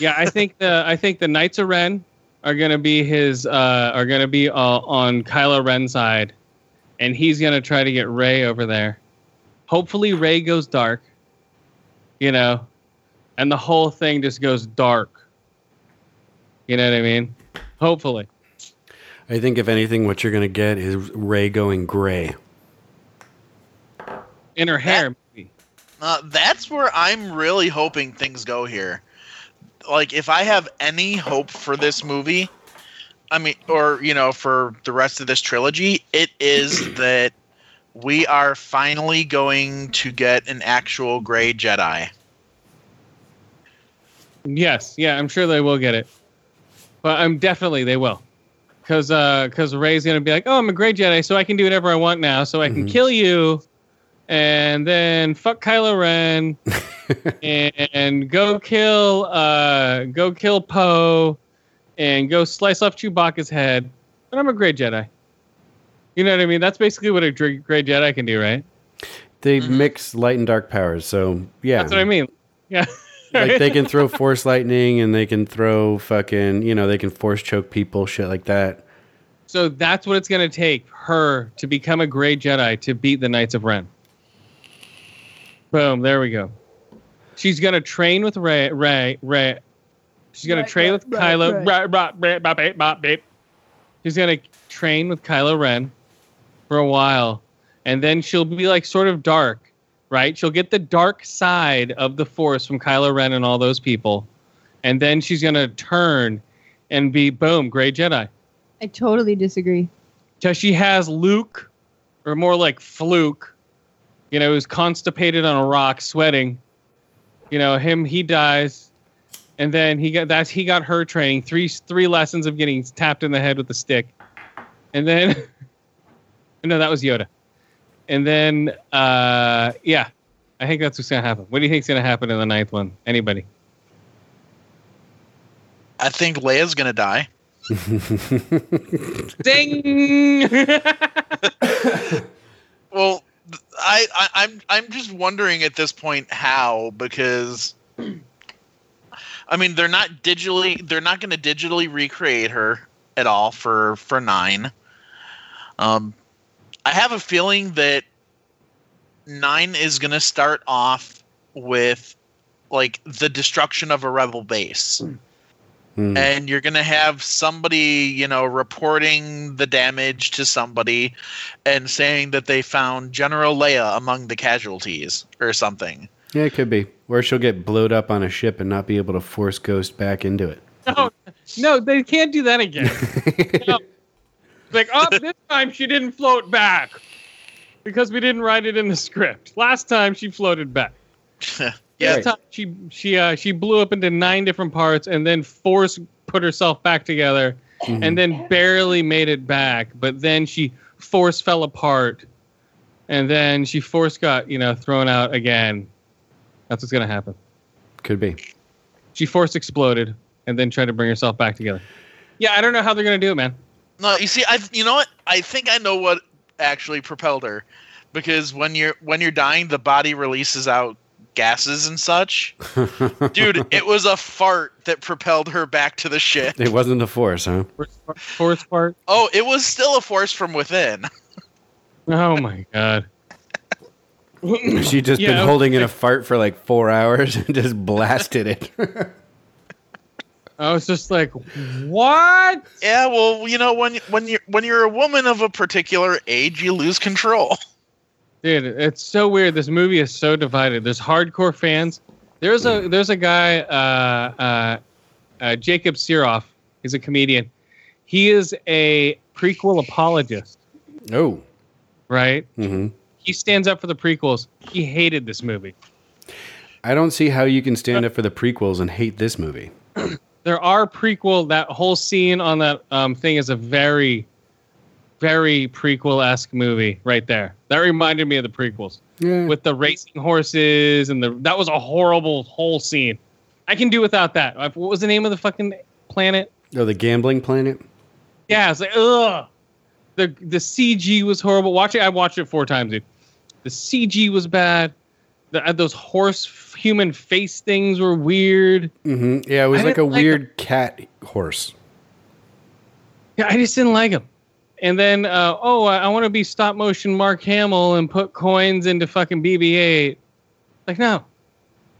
Yeah, I think the I think the Knights of Ren are gonna be his uh, are gonna be uh, on Kylo Ren's side, and he's gonna try to get Rey over there. Hopefully, Rey goes dark. You know, and the whole thing just goes dark. You know what I mean? Hopefully. I think if anything, what you're gonna get is Rey going gray. In her hair, maybe. Uh, that's where I'm really hoping things go here. Like, if I have any hope for this movie, I mean, or, you know, for the rest of this trilogy, it is that we are finally going to get an actual gray Jedi. Yes, yeah, I'm sure they will get it, but I'm definitely they will, because because Rey's gonna be like, oh, I'm a gray Jedi, so I can do whatever I want now, so I can Mhm. kill you, and then fuck Kylo Ren, and, and go kill uh go kill Poe, and go slice off Chewbacca's head, and I'm a great Jedi. You know what I mean? That's basically what a great Jedi can do, right? They Mhm. mix light and dark powers, so yeah, That's what I mean. Yeah. like they can throw force lightning and they can throw fucking, you know, they can force choke people, shit like that. So that's what it's going to take her to become a great Jedi to beat the Knights of Ren. Boom, there we go. She's going to train with Rey. Rey. Rey. She's going to train with Kylo. Ra- ra- ra- ba- ba- ba- ba- She's going to train with Kylo Ren for a while, and then she'll be like sort of dark, right? She'll get the dark side of the Force from Kylo Ren and all those people, and then she's going to turn and be boom, great Jedi I totally disagree. because she has Luke, or more like Fluke, you know, who's constipated on a rock, sweating. You know, him he dies, and then he got that's he got her training three three lessons of getting tapped in the head with a stick, and then no, that was Yoda, and then uh, yeah, I think that's what's gonna happen. What do you think's gonna happen in the ninth one? Anybody? I think Leia's going to die. Ding! Well, th- I, I I'm I'm just wondering at this point how because I mean, they're not digitally. They're not going to digitally recreate her at all for for nine. Um, I have a feeling that nine is going to start off with like the destruction of a rebel base. Hmm. And you're going to have somebody, you know, reporting the damage to somebody and saying that they found General Leia among the casualties or something. Yeah, it could be. Or she'll get blowed up on a ship and not be able to force Ghost back into it. No, no, they can't do that again. No. Like, oh, this time she didn't float back because we didn't write it in the script. Last time she floated back. yeah, This time she she uh, she blew up into nine different parts and then force put herself back together and then barely made it back. But then she force fell apart and then she force got you know thrown out again. That's what's gonna happen. Could be. She force exploded and then tried to bring herself back together. Yeah, I don't know how they're gonna do it, man. No, you see, I you know what? I think I know what actually propelled her, because when you're when you're dying, the body releases out gases and such. Dude, it was a fart that propelled her back to the ship. It wasn't the Force, huh? Force, force part. Oh, it was still a force from within. Oh my god. She just Yeah, been holding in a fart for like four hours and just blasted it. I was just like, what? Yeah, well, you know, when when you when you're a woman of a particular age, you lose control. Dude, it's so weird. This movie is so divided. There's hardcore fans. There's a there's a guy, uh, uh, uh, Jacob Siroff. He's a comedian. He is a prequel apologist, oh. right? Mm-hmm. He stands up for the prequels. He hated this movie. I don't see how you can stand up for the prequels and hate this movie. There are prequel. That whole scene on that um, thing is a very, very prequel esque movie right there. That reminded me of the prequels. Yeah. with the racing horses and the that was a horrible whole scene. I can do without that. What was the name of the fucking planet? oh, the gambling planet? Yeah, it's like ugh. The the CG was horrible. Watch it. I watched it four times, dude. The CG was bad. The, uh, those horse f- human face things were weird. hmm Yeah, it was I like a like weird cat horse. Yeah, I just didn't like them. And then, uh, oh, I, I want to be stop motion Mark Hamill and put coins into fucking BB-8. Like, no,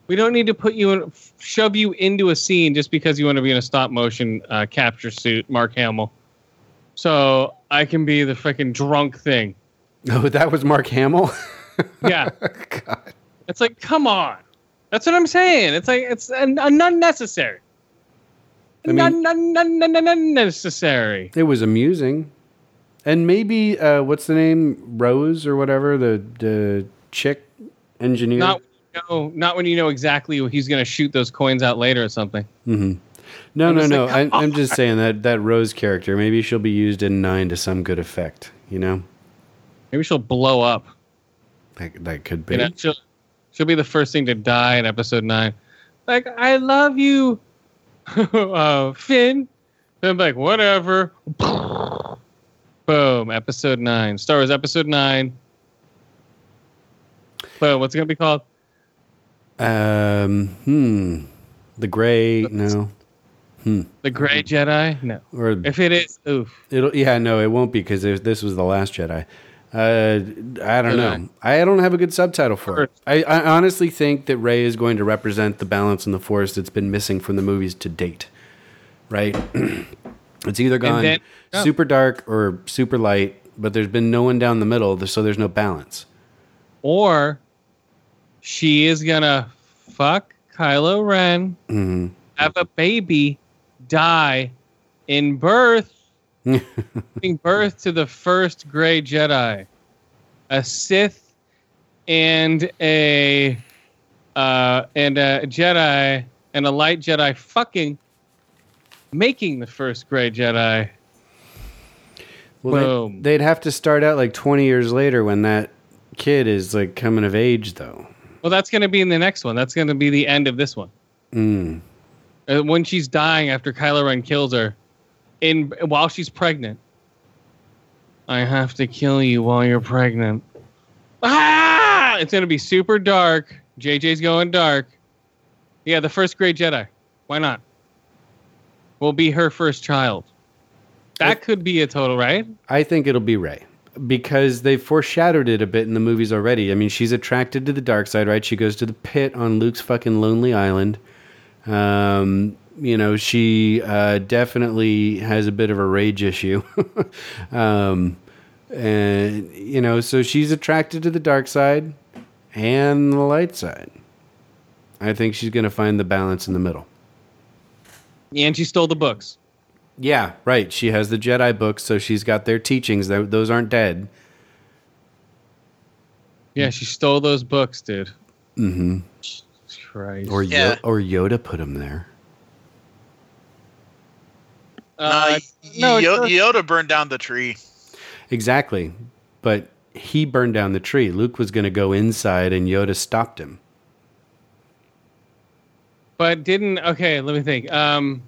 we don't need to put you in, shove you into a scene just because you want to be in a stop motion uh, capture suit, Mark Hamill. So I can be the fucking drunk thing. Oh, that was Mark Hamill? Yeah, God. it's like, come on. That's what I'm saying. It's like it's un- un- unnecessary. I mean- unnecessary. It was amusing. And maybe, uh, what's the name? Rose or whatever? The, the chick engineer? Not no, not when you know exactly he's going to shoot those coins out later or something. hmm No, I'm no, no. like, I, I'm just saying that that Rose character, maybe she'll be used in nine to some good effect. You know, Maybe she'll blow up. that, that could be. You know, she'll she'll be the first thing to die in episode nine. Like, I love you, uh, Finn. Then like, whatever. Boom. Episode nine. Star Wars episode nine. Boom. What's it gonna be called? Um, hmm. The gray, no, Hmm. The Gray Jedi? No. or If it is, oof. it'll. Yeah, no, it won't be because this was the last Jedi. Uh, I don't know. I don't have a good subtitle for it. I, I honestly think that Rey is going to represent the balance in the Force that's been missing from the movies to date. Right? it's either gone then- oh. super dark or super light, but there's been no one down the middle, so there's no balance. Or she is gonna fuck Kylo Ren, hmm have a baby, die in birth, giving birth to the first gray Jedi, a Sith, and a uh, and a Jedi and a light Jedi fucking making the first gray Jedi. Well, Boom. they, they'd have to start out like 20 years later when that kid is like coming of age, though. Well, that's going to be in the next one. That's going to be the end of this one. Mm. Uh, when she's dying after Kylo Ren kills her, in while she's pregnant. I have to kill you while you're pregnant. Ah! It's gonna be super dark. JJ's going dark. Yeah, the first great Jedi. Why not? Will be her first child. That could be a total right. I think it'll be Rey because they foreshadowed it a bit in the movies already. I mean, she's attracted to the dark side, right? She goes to the pit on Luke's fucking lonely island. Um, you know, she uh, definitely has a bit of a rage issue. um, and, you know, so she's attracted to the dark side and the light side. I think she's going to find the balance in the middle. And she stole the books. Yeah, right. She has the Jedi books, so she's got their teachings. Those aren't dead. Yeah, she stole those books, dude. Mm-hmm. Jesus Christ. Or Yeah. Yo- or Yoda put them there. Uh, no, no, Yoda, Yoda burned down the tree. Exactly. But he burned down the tree. Luke was going to go inside, and Yoda stopped him. but didn't. Okay, let me think. Um,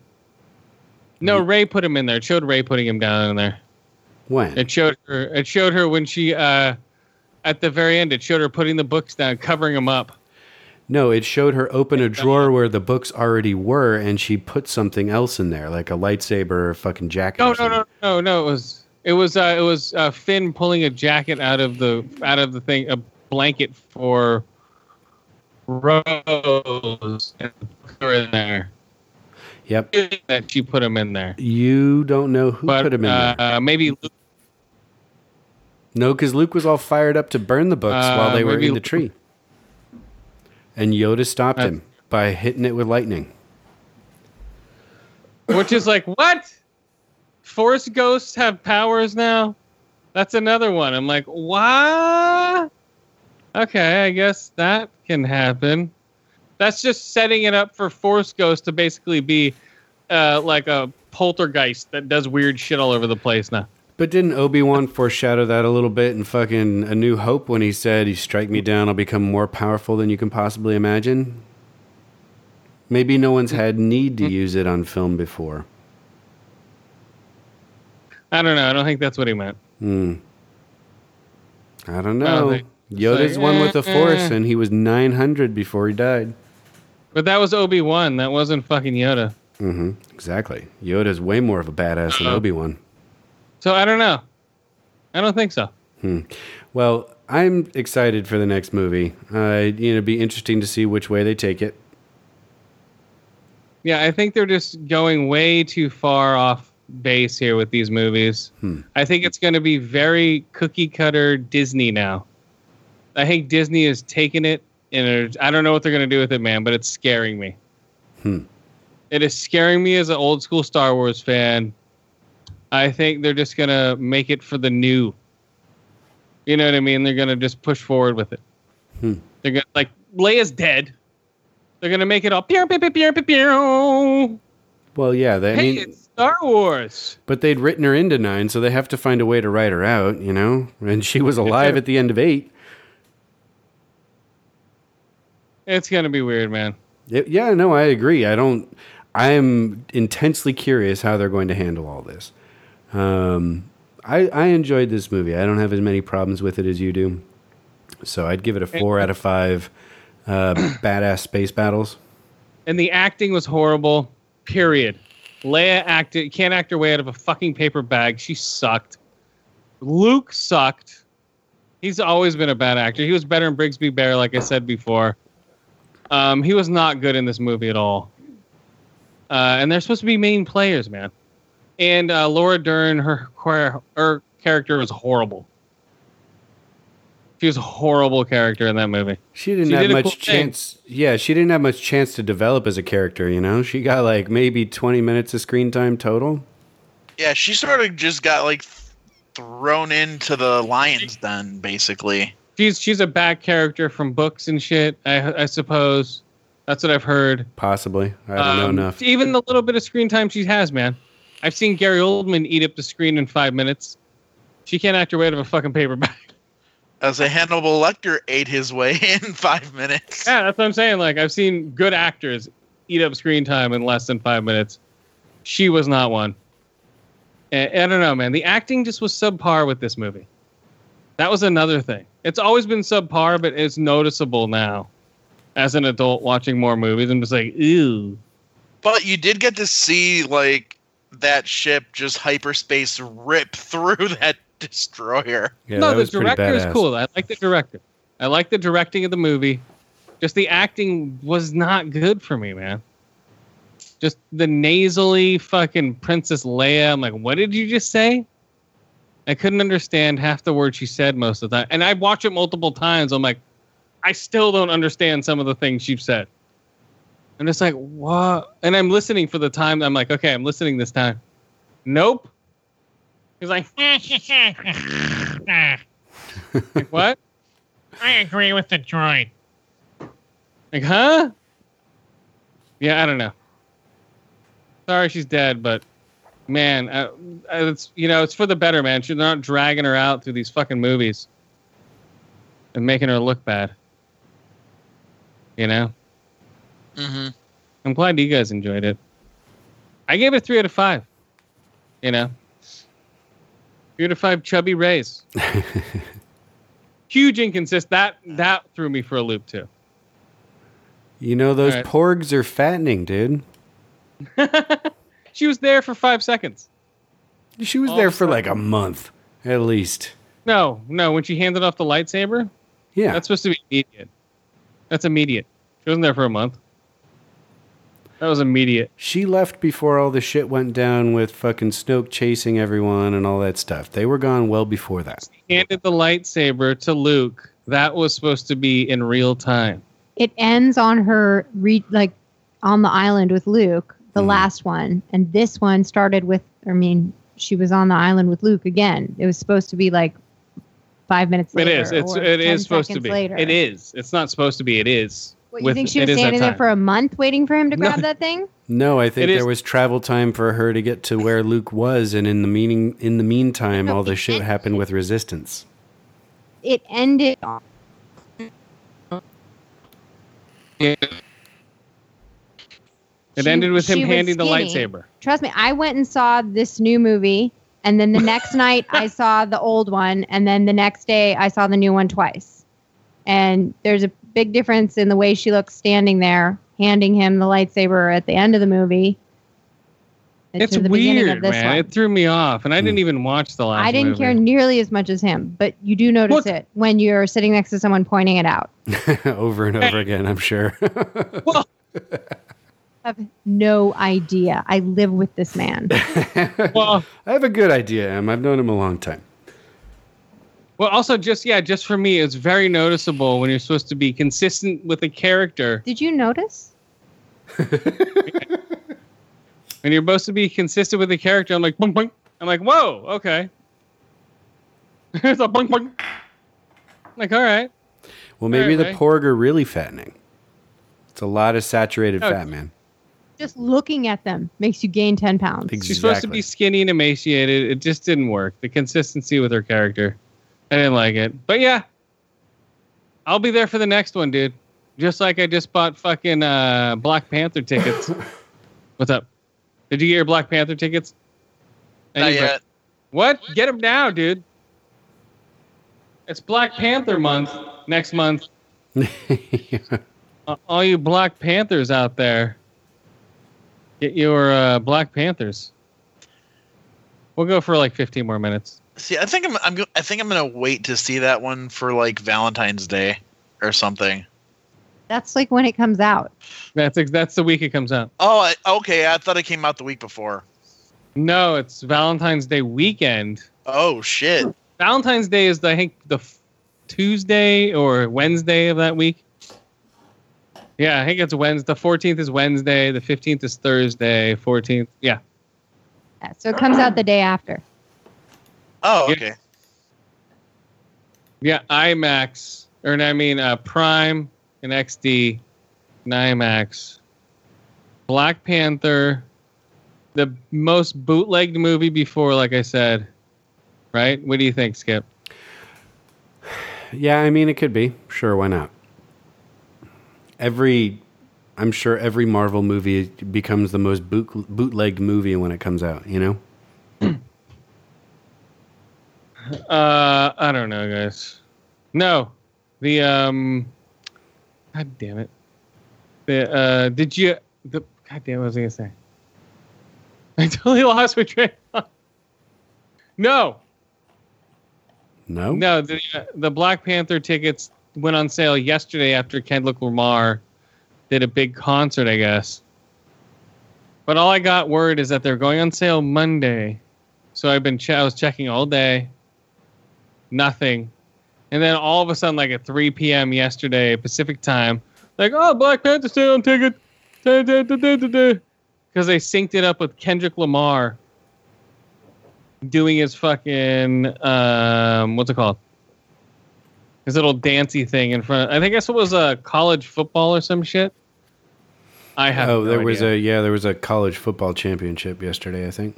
no, Rey put him in there. It showed Rey putting him down in there. When? It showed her. It showed her when she. Uh, at the very end, it showed her putting the books down, covering them up. no, it showed her open a drawer where the books already were, and she put something else in there, like a lightsaber or a fucking jacket. No, no, no, no, no. It was. It was. Uh, it was uh, Finn pulling a jacket out of the out of the thing, a blanket for Rose, and in there. Yep. That you put him in there. You don't know who But put him in uh, there. uh, maybe Luke No, because Luke was all fired up to burn the books Uh, while they were in the tree. And Yoda stopped Uh, him by hitting it with lightning. Which is like, what? Force ghosts have powers now? That's another one. I'm like, what? Okay, I guess that can happen. That's just setting it up for Force Ghost to basically be uh, like a poltergeist that does weird shit all over the place now. But didn't Obi Wan foreshadow that a little bit in fucking A New Hope when he said, "You strike me down, I'll become more powerful than you can possibly imagine"? Maybe no one's had need to use it on film before. I don't know. I don't think that's what he meant. Hmm. I don't I know. don't think- Yoda's like, one with the Force, eh. and he was 900 before he died. But that was Obi Wan. That wasn't fucking Yoda. Mm-hmm. Exactly. Yoda's way more of a badass than. Obi Wan. So I don't know. I don't think so. Hmm. Well, I'm excited for the next movie. Uh, you know, it'd be interesting to see which way they take it. Yeah, I think they're just going way too far off base here with these movies. Hmm. I think it's going to be very cookie cutter Disney now. I think Disney has taken it, I don't know what they're going to do with it, man. But it's scaring me. Hmm. It is scaring me as an old school Star Wars fan. I think they're just going to make it for the new. You know what I mean? They're going to just push forward with it. Hmm. They're going to like Leia's dead. They're gonna make it all pew pew pew pew pew pew. Well, yeah, they, I Hey, mean, it's Star Wars. but they'd written her into nine, so they have to find a way to write her out, you know? And she was alive at the end of eight. It's gonna be weird, man. It- yeah, no, I agree. I don't. I am intensely curious how they're going to handle all this. Um, I I enjoyed this movie. I don't have as many problems with it as you do, so I'd give it a four out of five. Uh, badass space battles. And the acting was horrible. Period. Leia acted can't act her way out of a fucking paper bag. She sucked. Luke sucked. He's always been a bad actor. He was better in Brigsby Bear, like I said before. Um, he was not good in this movie at all. Uh, and they're supposed to be main players, man. And uh, Laura Dern, her her character was horrible. She was a horrible character in that movie. She didn't She have did much cool thing. chance. Yeah, she didn't have much chance to develop as a character. You know, she got like maybe twenty minutes of screen time total. Yeah, she sort of just got like thrown into the lions den, basically. She's she's a bad character from books and shit. I I suppose that's what I've heard. Possibly, I don't know Um, enough. Even the little bit of screen time she has, man. I've seen Gary Oldman eat up the screen in five minutes. She can't act her way out of a fucking paper bag. As a Hannibal Lecter ate his way in five minutes. yeah, that's what I'm saying. Like I've seen good actors eat up screen time in less than five minutes. She was not one. And, I don't know, man. The acting just was subpar with this movie. That was another thing. It's always been subpar, but it's noticeable now. As an adult watching more movies, I'm just like, ew. But you did get to see like that ship just hyperspace rip through that destroyer. Yeah, no, that the director is cool. I like the director. I like the directing of the movie. Just the acting was not good for me, man. Just the nasally fucking Princess Leia. I'm like, what did you just say? I couldn't understand half the words she said most of the time. And I watch it multiple times. I'm like, I still don't understand some of the things she said. And it's like, what? And I'm listening for the time. I'm like, okay, I'm listening this time. Nope. He's like, like what? I agree with the droid. Like, huh? Yeah, I don't know. Sorry, she's dead, but man, uh, it's you know, it's for the better, man. They're not dragging her out through these fucking movies and making her look bad. You know, Mm-hmm. I'm glad you guys enjoyed it. I gave it three out of five. You know, three out of five chubby rays. Huge inconsist. That that threw me for a loop too. You know those Alright. porgs are fattening, dude. she was there for five seconds. She was All there of a for like a month, at least. No, no. When she handed off the lightsaber, Yeah. that's supposed to be immediate. That's immediate. She wasn't there for a month. That was immediate. She left before all the shit went down with fucking Snoke chasing everyone and all that stuff. They were gone well before that. Handed the lightsaber to Luke. That was supposed to be in real time. It ends on her re- like on the island with Luke, the Mhm. last one, and this one started with. I mean, she was on the island with Luke again. It was supposed to be like five minutes. It later is. It's or it 10 is supposed to be. Later. It is. It's not supposed to be. It is. What, you With- think she it was standing there for a month waiting for him to No. grab that thing? No, I think It is- there was travel time for her to get to where Luke was, and in the meaning, in the meantime, No, all the shit ended- happened with Resistance. It ended. on- It She- ended with him handing the lightsaber. Trust me, I went and saw this new movie, and then the next night I saw the old one, and then the next day I saw the new one twice. And there's a big difference in the way she looks standing there, handing him the lightsaber at the end of the movie. It's the weird, of this man. one. It threw me off, and I didn't hmm. even watch the last. I didn't movie. care nearly as much as him, but you do notice What? it when you're sitting next to someone pointing it out. over and over again, I'm sure. Well, I have no idea. I live with this man. well, I have a good idea, Em. I've known him a long time. well. Also, just yeah, just for me, it's very noticeable when you're supposed to be consistent with a character. Did you notice? When you're supposed to be consistent with the character, I'm like, boing, boing. I'm like, whoa, okay. it's a boing, boing. I'm like, all right. Well, maybe the Alright, Rey. porg are really fattening. It's a lot of saturated Oh. fat, man. Just looking at them makes you gain 10 pounds. Exactly. She's supposed to be skinny and emaciated. It just didn't work. The consistency with her character, I didn't like it. But yeah, I'll be there for the next one, dude. Just like I just bought fucking uh, Black Panther tickets. What's up? Did you get your Black Panther tickets? Not Anybody- yet. What? Get them now, dude. It's Black Panther month next month. Uh, all you Black Panthers out there, get your uh, Black Panthers. We'll go for like 15 more minutes. See, I think I'm, I'm go- I think I'm gonna wait to see that one for like Valentine's Day or something. That's like when it comes out. That's ex- that's the week it comes out. Oh, I, okay. I thought it came out the week before. No, it's Valentine's Day weekend. Oh shit! Valentine's Day is the, I think the f- Tuesday or Wednesday of that week. Yeah, I think it's Wednesday. The 14th is Wednesday. The 15th is Thursday. 14th, yeah. Yeah, so it comes out the day after. Oh, Yeah. okay. Yeah, IMAX, or I mean uh, Prime and XD, and IMAX. Black Panther, the most bootlegged movie before, like I said. Right? What do you think, Skip? Yeah, I mean, it could be. Sure, why not? Every, I'm sure every Marvel movie becomes the most boot, bootlegged movie when it comes out, you know? Uh, I don't know, guys. No, the um, god damn it. The uh, did you the God damn, what was I gonna say? I totally lost my train. no, No. no, the uh, the Black Panther tickets went on sale yesterday after Kendrick Lamar did a big concert, I guess. But all I got word is that they're going on sale Monday. So I've been I was checking all day. Nothing. And then all of a sudden, like at 3 p.m. yesterday Pacific time, like, oh, Black Panther sale on ticket. Because they synced it up with Kendrick Lamar doing his fucking, um, what's it called? His little dancy thing in front. I think guess it was a college football or some shit. I have. Oh, no there was a yeah, there was a college football championship yesterday. I think.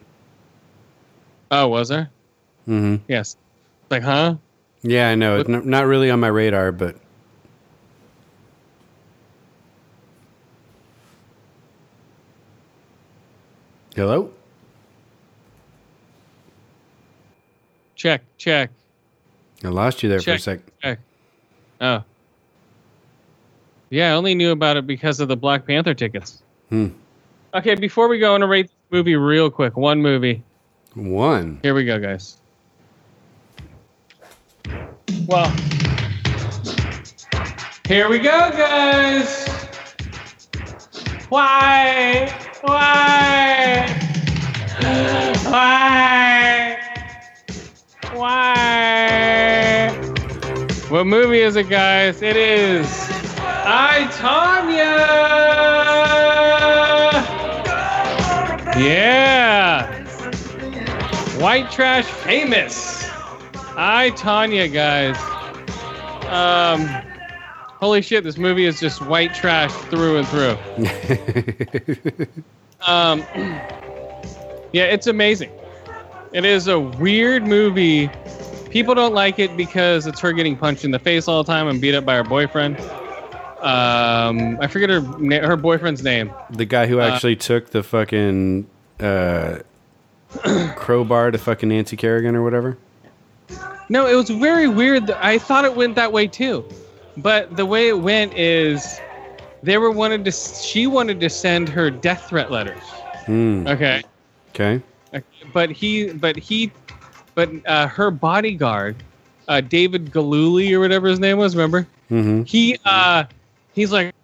Oh, was there? Mm-hmm. Yes. Like, huh? Yeah, I know. It's What- not, not really on my radar, but hello. Check, check, I lost you there for a Check. sec. check. Oh. Yeah, I only knew about it because of the Black Panther tickets. Hmm. Okay, before we go, I want to rate this movie real quick. One movie. One. Here we go, guys. Well, here we go, guys. Why? Why? Why? Why? What movie is it, guys? It is I Tonya. Yeah. White Trash Famous. I Tonya, guys. Um, holy shit, this movie is just white trash through and through. Um, yeah, it's amazing. It is a weird movie. People don't like it because it's her getting punched in the face all the time and beat up by her boyfriend. Um, I forget her her boyfriend's name. the guy who Uh, actually took the fucking uh, crowbar to fucking Nancy Kerrigan or whatever. No, it was very weird. I thought it went that way too, but the way it went is they were wanted to. She wanted to send her death threat letters. Hmm. Okay, Okay. But he, but he, but uh, her bodyguard, uh, David Gillooly or whatever his name was. Remember? Mm-hmm. He, uh, he's like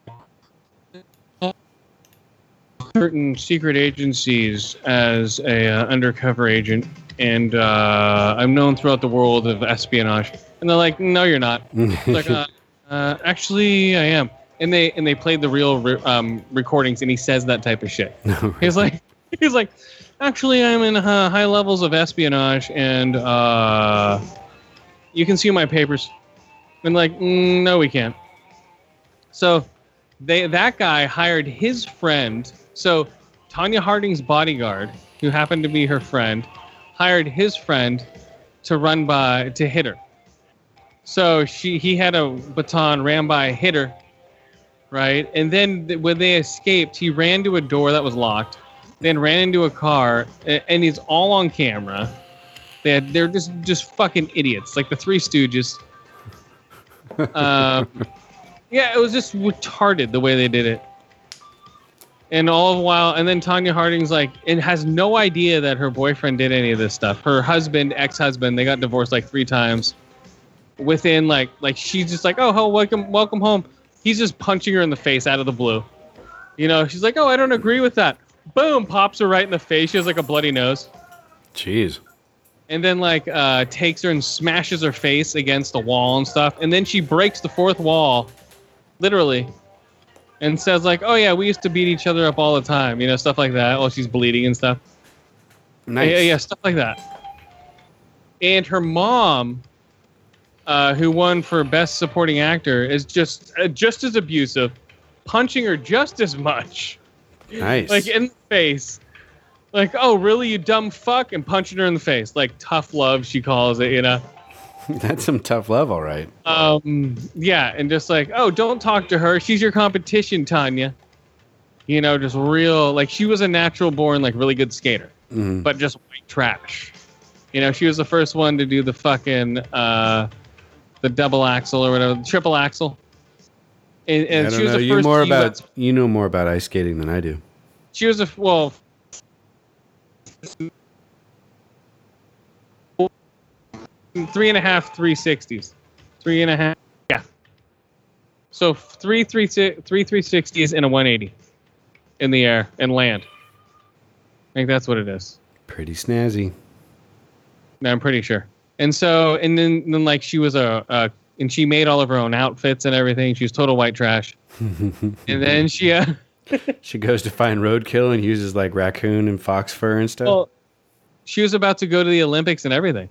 certain secret agencies as a uh, undercover agent, and uh, I'm known throughout the world of espionage. And they're like, no, you're not. Like, uh, uh, actually, I am. And they and they played the real re- um, recordings, and he says that type of shit. He's like, he's like, actually, I'm in uh, high levels of espionage, and uh, you can see my papers. And like, mm, no, we can't. So they that guy hired his friend. So Tonya Harding's bodyguard, who happened to be her friend, hired his friend to run by to hit her. So she he had a baton, ran by, hit her, right? And then th- when they escaped, he ran to a door that was locked, then ran into a car, and he's all on camera. They had, they're just just fucking idiots, like the Three Stooges. Um, yeah, it was just retarded the way they did it. And all the while, and then Tonya Harding's like, and has no idea that her boyfriend did any of this stuff. Her husband, ex-husband, they got divorced like three times. Within like, like she's just like, oh, ho, welcome, welcome home. He's just punching her in the face out of the blue. You know, she's like, oh, I don't agree with that. Boom, pops her right in the face. She has like a bloody nose Jeez. and then like uh, takes her and smashes her face against the wall and stuff and then she breaks the fourth wall literally and says like oh yeah we used to beat each other up all the time you know stuff like that while she's bleeding and stuff Nice. yeah yeah stuff like that and her mom uh, who won for best supporting actor is just uh, just as abusive punching her just as much Nice. like in the face. Like, oh, really, you dumb fuck, and punching her in the face. Like tough love, she calls it, you know. That's some tough love, all right. Um, yeah, and just like, oh, don't talk to her. She's your competition, Tonya. You know, just real. Like she was a natural born, like really good skater, Mhm. but just white trash. You know, she was the first one to do the fucking uh, the double axel or whatever, the triple axel. And, and I she don't was know. You first more about you know more about ice skating than I do. she was a well. Three and a half, three sixties, three and a half, yeah. So three three three three sixties and a one eighty in the air and land. I think that's what it is. Pretty snazzy. No, I'm pretty sure. And so, and then, then like she was a, a, and she made all of her own outfits and everything. She was total white trash. and then she, uh, She goes to find roadkill and uses like raccoon and fox fur and stuff. well, she was about to go to the Olympics and everything,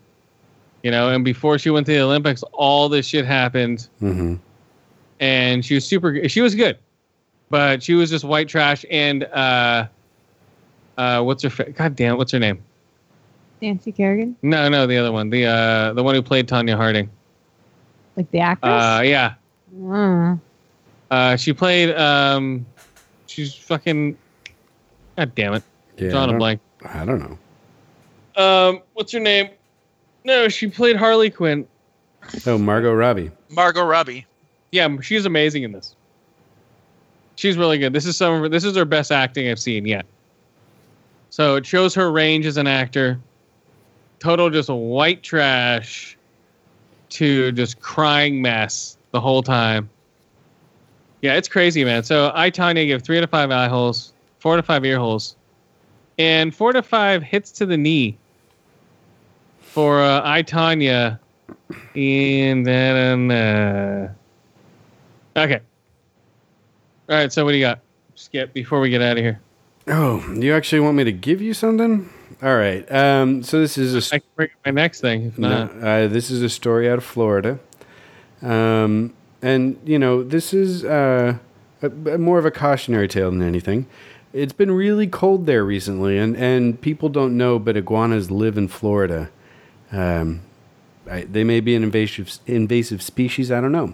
you know. And before she went to the Olympics, all this shit happened, hmm and she was super. She was good, but she was just white trash. And uh, uh, what's her? Fa- God damn, what's her name? Nancy Kerrigan, No, no, the other one, the uh, the one who played Tonya Harding. Like the actress. Uh, yeah, Mm. Uh, she played. Um, she's fucking. God damn it! Yeah, I Drawing a don't- blank. I don't know. Um, what's her name? No, she played Harley Quinn. Oh, Margot Robbie. Margot Robbie. Yeah, she's amazing in this. She's really good. This is some. of her- This is her best acting I've seen yet. So it shows her range as an actor. Total just white trash to just crying mess the whole time. Yeah, it's crazy, man. So I Tonya give three to five eye holes, four to five ear holes, and four to five hits to the knee for uh, I Tonya. And then uh, okay. All right. So what do you got, Skip? Before we get out of here, Oh, you actually want me to give you something? All right. Um, so this is a I st- can bring up my next thing. If no, uh, this is a story out of Florida, um, and you know this is uh, a, a more of a cautionary tale than anything. It's been really cold there recently, and, and people don't know, but iguanas live in Florida. Um, I, they may be an invasive invasive species. I don't know,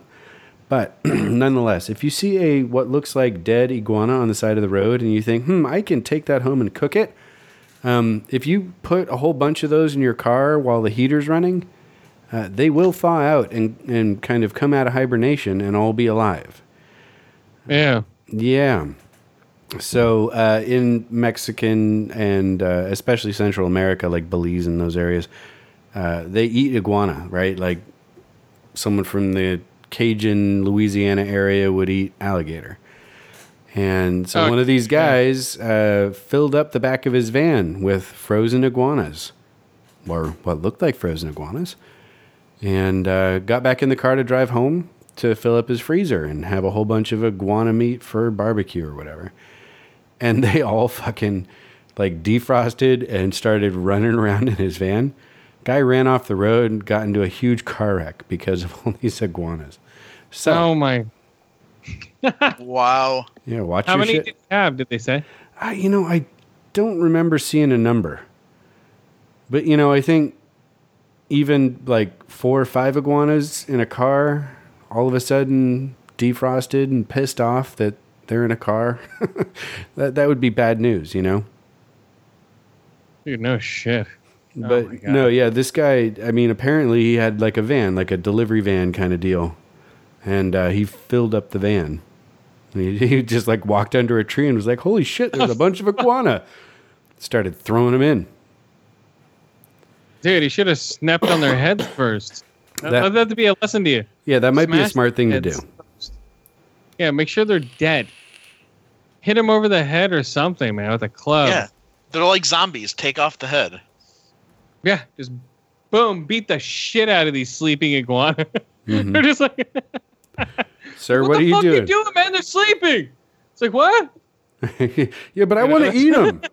but nonetheless, if you see a what looks like dead iguana on the side of the road, and you think, "Hmm, I can take that home and cook it," um, if you put a whole bunch of those in your car while the heater's running, uh, they will thaw out and and kind of come out of hibernation and all be alive. yeah. Yeah. So uh, in Mexican and uh, especially Central America, like Belize and those areas, uh, they eat iguana, right? Like someone from the Cajun, Louisiana area would eat alligator. And so Oh, one of these guys uh, filled up the back of his van with frozen iguanas, or what looked like frozen iguanas, and uh, got back in the car to drive home to fill up his freezer and have a whole bunch of iguana meat for barbecue or whatever. And they all fucking like defrosted and started running around in his van. Guy ran off the road and got into a huge car wreck because of all these iguanas. So oh my! Wow. yeah, watch How your many shit. did you have? Did they say? I, you know, I don't remember seeing a number, but you know, I think even like four or five iguanas in a car, all of a sudden defrosted and pissed off that they're in a car. that that would be bad news, you know. Dude, no shit. Oh But my God. no, yeah, this guy. I mean, apparently he had like a van, like a delivery van kind of deal, and uh, he filled up the van. He, he just like walked under a tree and was like, "Holy shit! There's a bunch of iguana." Started throwing them in. Dude, he should have snapped on their heads first. That, That- that'd be a lesson to you. Yeah, that might be a smart thing to do. first. Yeah, make sure they're dead. Hit them over the head or something, man, with a club. yeah. They're like zombies. Take off the head. Yeah, just boom, beat the shit out of these sleeping iguana. Mhm. They're just like, Sir, what, what, are you fuck doing? you doing, man? They're sleeping. It's like what? yeah, but I want to eat them.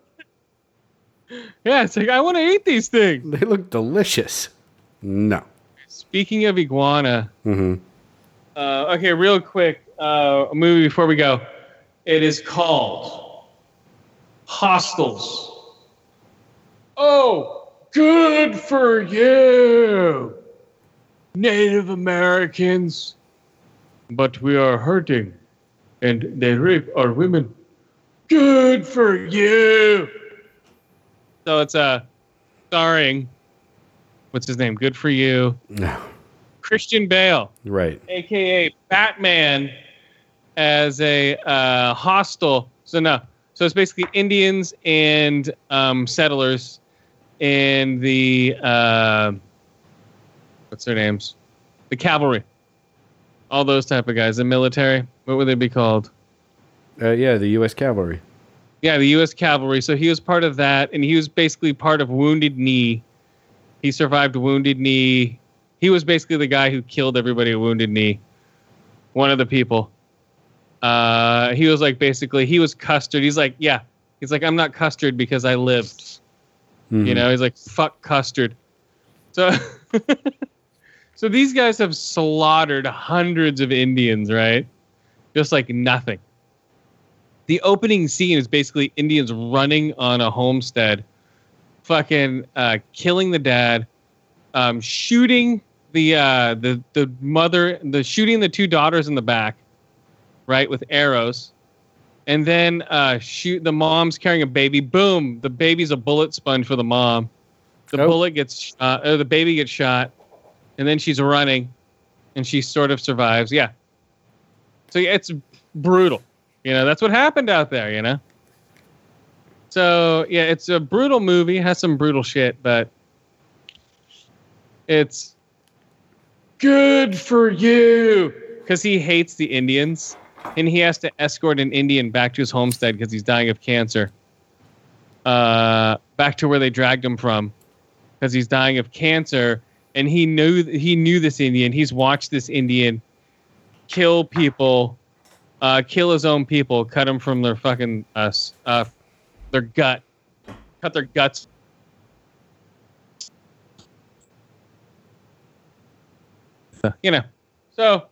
Yeah, it's like I want to eat these things. they look delicious. No. Speaking of iguana, hmm uh, okay, real quick, uh, a movie before we go. It is called Hostiles. Oh, good for you, Native Americans. But we are hurting, and they rape our women. Good for you. So it's uh, starring, what's his name? Good for you, No. Christian Bale Right. aka Batman, as a uh, hostel. So no, So it's basically Indians and um, settlers and the uh, what's their names? The cavalry. All those type of guys. The military. What would they be called? Uh, yeah, the U.S. Cavalry. Yeah, the U.S. Cavalry. So he was part of that, and he was basically part of Wounded Knee. He survived Wounded Knee. He was basically the guy who killed everybody at Wounded Knee. One of the people. Uh, he was like basically he was Custer. He's like, yeah. He's like, I'm not Custer because I lived. You Mhm. know, he's like, fuck Custer. So, so these guys have slaughtered hundreds of Indians, right? Just like nothing. The opening scene is basically Indians running on a homestead, fucking uh, killing the dad, um, shooting the uh, the the mother, the shooting the two daughters in the back, right, with arrows and then uh, shoot the mom's carrying a baby. Boom! The baby's a bullet sponge for the mom. The Oh. bullet gets, uh, the baby gets shot, and then she's running, and she sort of survives. Yeah. So yeah, it's brutal. You know, that's what happened out there. You know. So yeah, it's a brutal movie. Has some brutal shit, but it's good for you because he hates the Indians and he has to escort an Indian back to his homestead because he's dying of cancer. Uh, back to where they dragged him from because he's dying of cancer, and he knew he knew this Indian. He's watched this Indian kill people, uh, kill his own people, cut them from their fucking uh, uh, their gut, cut their guts. You know, so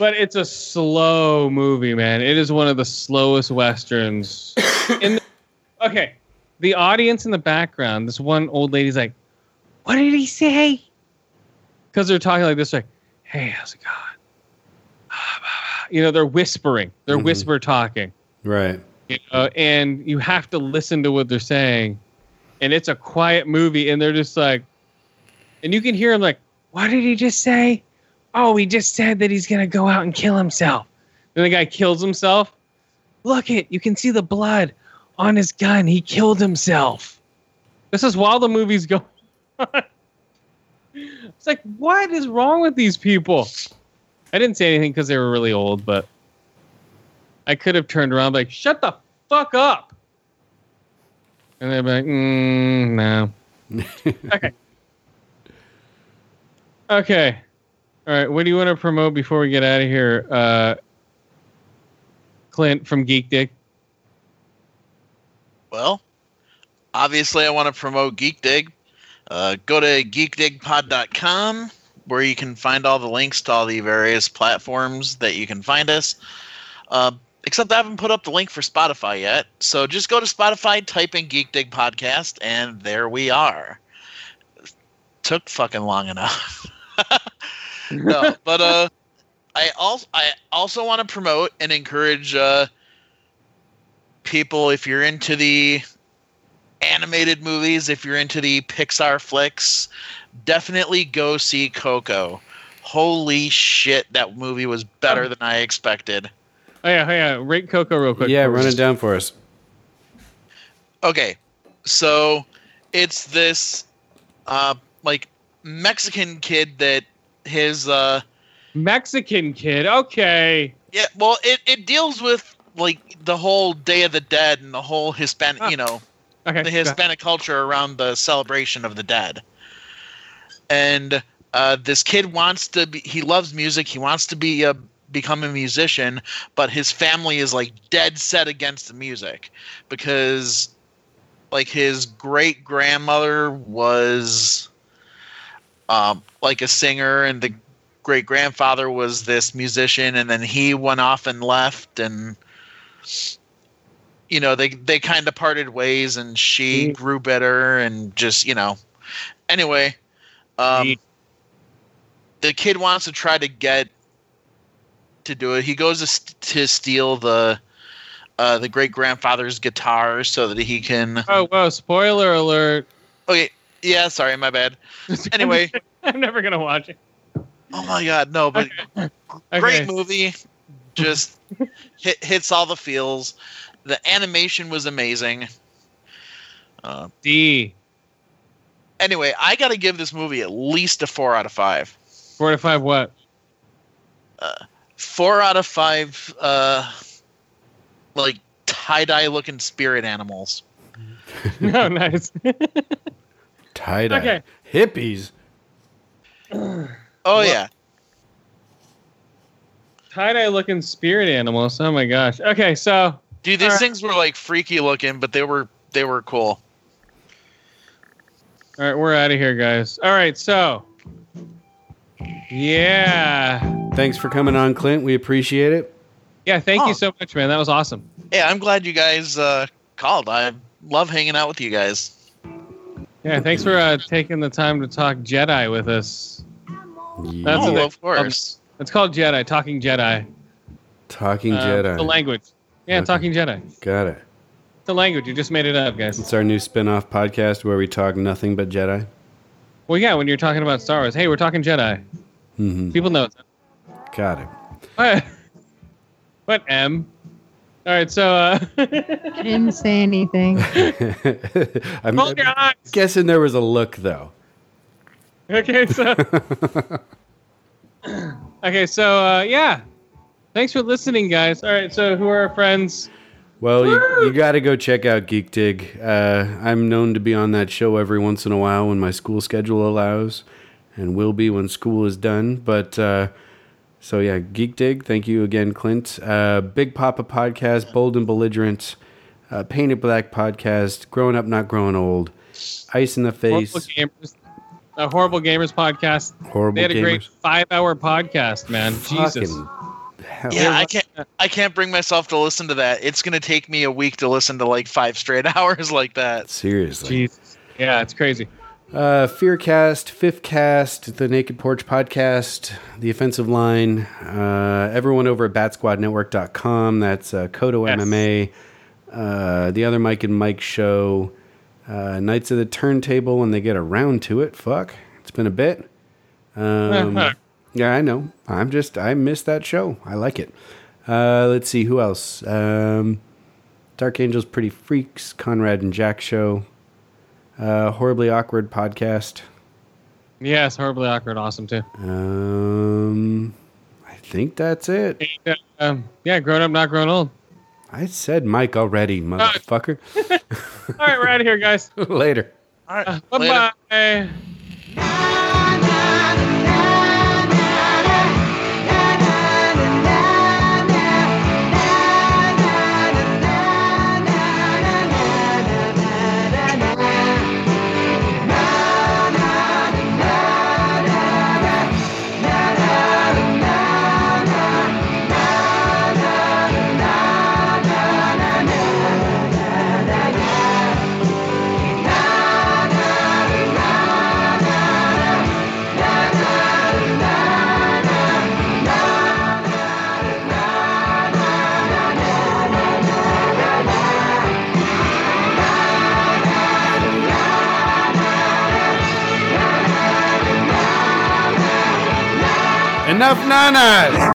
but it's a slow movie, man. It is one of the slowest westerns. in the, okay, the audience in the background, this one old lady's like, "What did he say?" Because they're talking like this, like, "Hey, how's it going?" You know, they're whispering. They're Mhm. whisper talking. Right. You know, and you have to listen to what they're saying. And it's a quiet movie, and they're just like, and you can hear them like, "What did he just say?" oh, he just said that he's gonna go out and kill himself. Then the guy kills himself. Look it, you can see the blood on his gun. He killed himself. This is while the movie's going on. It's like, what is wrong with these people? I didn't say anything because they were really old, but I could have turned around like, shut the fuck up. And they'd be like, mm, no. okay. Okay. All right. What do you want to promote before we get out of here, uh, Clint from Geek Dig? Well, obviously, I want to promote Geek Dig. Uh, go to geekdigpod.com where you can find all the links to all the various platforms that you can find us. Uh, except I haven't put up the link for Spotify yet. So just go to Spotify, type in Geek Dig Podcast, and there we are. Took fucking long enough. no, but uh, I also I also want to promote and encourage uh, people if you're into the animated movies, if you're into the Pixar flicks, definitely go see Coco. Holy shit, that movie was better than I expected. Oh yeah, oh yeah. Rate Coco real quick. yeah, for run us. it down for us. Okay, so it's this uh like Mexican kid that his uh Mexican kid. Okay. yeah well it, it deals with like the whole Day of the Dead and the whole Hispanic Ah. you know Okay. the. Hispanic culture around the celebration of the dead. And uh, this kid wants to be, he loves music. He wants to be a, become a musician, but his family is like dead set against the music because like his great grandmother was um, like a singer and the great grandfather was this musician and then he went off and left and you know they they kind of parted ways and she Mm. grew better, and just you know anyway um Neat. the kid wants to try to get to do it he goes to, st- to steal the uh the great grandfather's guitar so that he can Oh whoa! Spoiler alert. okay yeah sorry my bad anyway I'm never gonna watch it. oh my god no but Okay. great movie just hit, hits all the feels The animation was amazing. Uh, D. anyway, I got to give this movie at least a four out of five. Four to five. What? Four out of five, uh, like tie dye looking spirit animals. no, nice. Tie dye. Okay. Hippies. Oh Well- yeah, Tie dye looking spirit animals. Oh my gosh. Okay, so dude, these Alright. things were like freaky looking, but they were they were cool. all right, we're out of here, guys. All right, so yeah, Thanks for coming on, Clint. We appreciate it. yeah. Thank Oh. you so much, man. That was awesome. Yeah, I'm glad you guys uh, called. I love hanging out with you guys. Yeah, thanks for uh, taking the time to talk Jedi with us. That's oh, what they- of course. It's called Jedi, Talking Jedi. Talking Uh, Jedi. The language. Yeah, Okay. Talking Jedi. Got it. The language. You just made it up, guys. It's our new spin-off podcast where we talk nothing but Jedi. Well, yeah, when you're talking about Star Wars, hey, we're talking Jedi. hmm People know. Got it. What? What M? All right, so uh, I didn't say anything. I'm hold your eyes. guessing there was a look though. Okay, so okay, so uh, yeah, thanks for listening, guys. All right, so who are our friends? Well, you, you got to go check out Geek Dig. Uh, I'm known to be on that show every once in a while when my school schedule allows, and will be when school is done. But uh, so yeah, Geek Dig. Thank you again, Clint. Uh, Big Papa podcast, Bold and Belligerent, uh, Painted Black podcast, Growing Up Not Growing Old, Ice in the Face, Horrible gamers. A horrible gamers podcast. Horrible They had a great five-hour podcast, man. Jesus. Fucking hell. Yeah, I can't. I can't bring myself to listen to that. It's gonna take me a week to listen to like five straight hours like that. Seriously. Jesus. Yeah, it's crazy. Uh, Fearcast, Fifth Cast, the Naked Porch Podcast, The Offensive Line, uh, everyone over at BatsquadNetwork.com. That's uh, Kodo Yes. MMA, uh, the other Mike and Mike show, uh, Knights of the Turntable when they get around to it. Fuck, it's been a bit. Um, yeah, I know. I'm just, I miss that show. I like it. Uh, let's see, who else? Um, Dark Angels, Pretty Freaks, Conrad and Jack show. Uh, horribly awkward podcast. Yes, horribly awkward, awesome too. Um, I think that's it. Um, yeah, grown up, not grown old. I said Mike already, motherfucker. All right, we're out of here, guys. Later. All right, Bye bye. Enough nanas!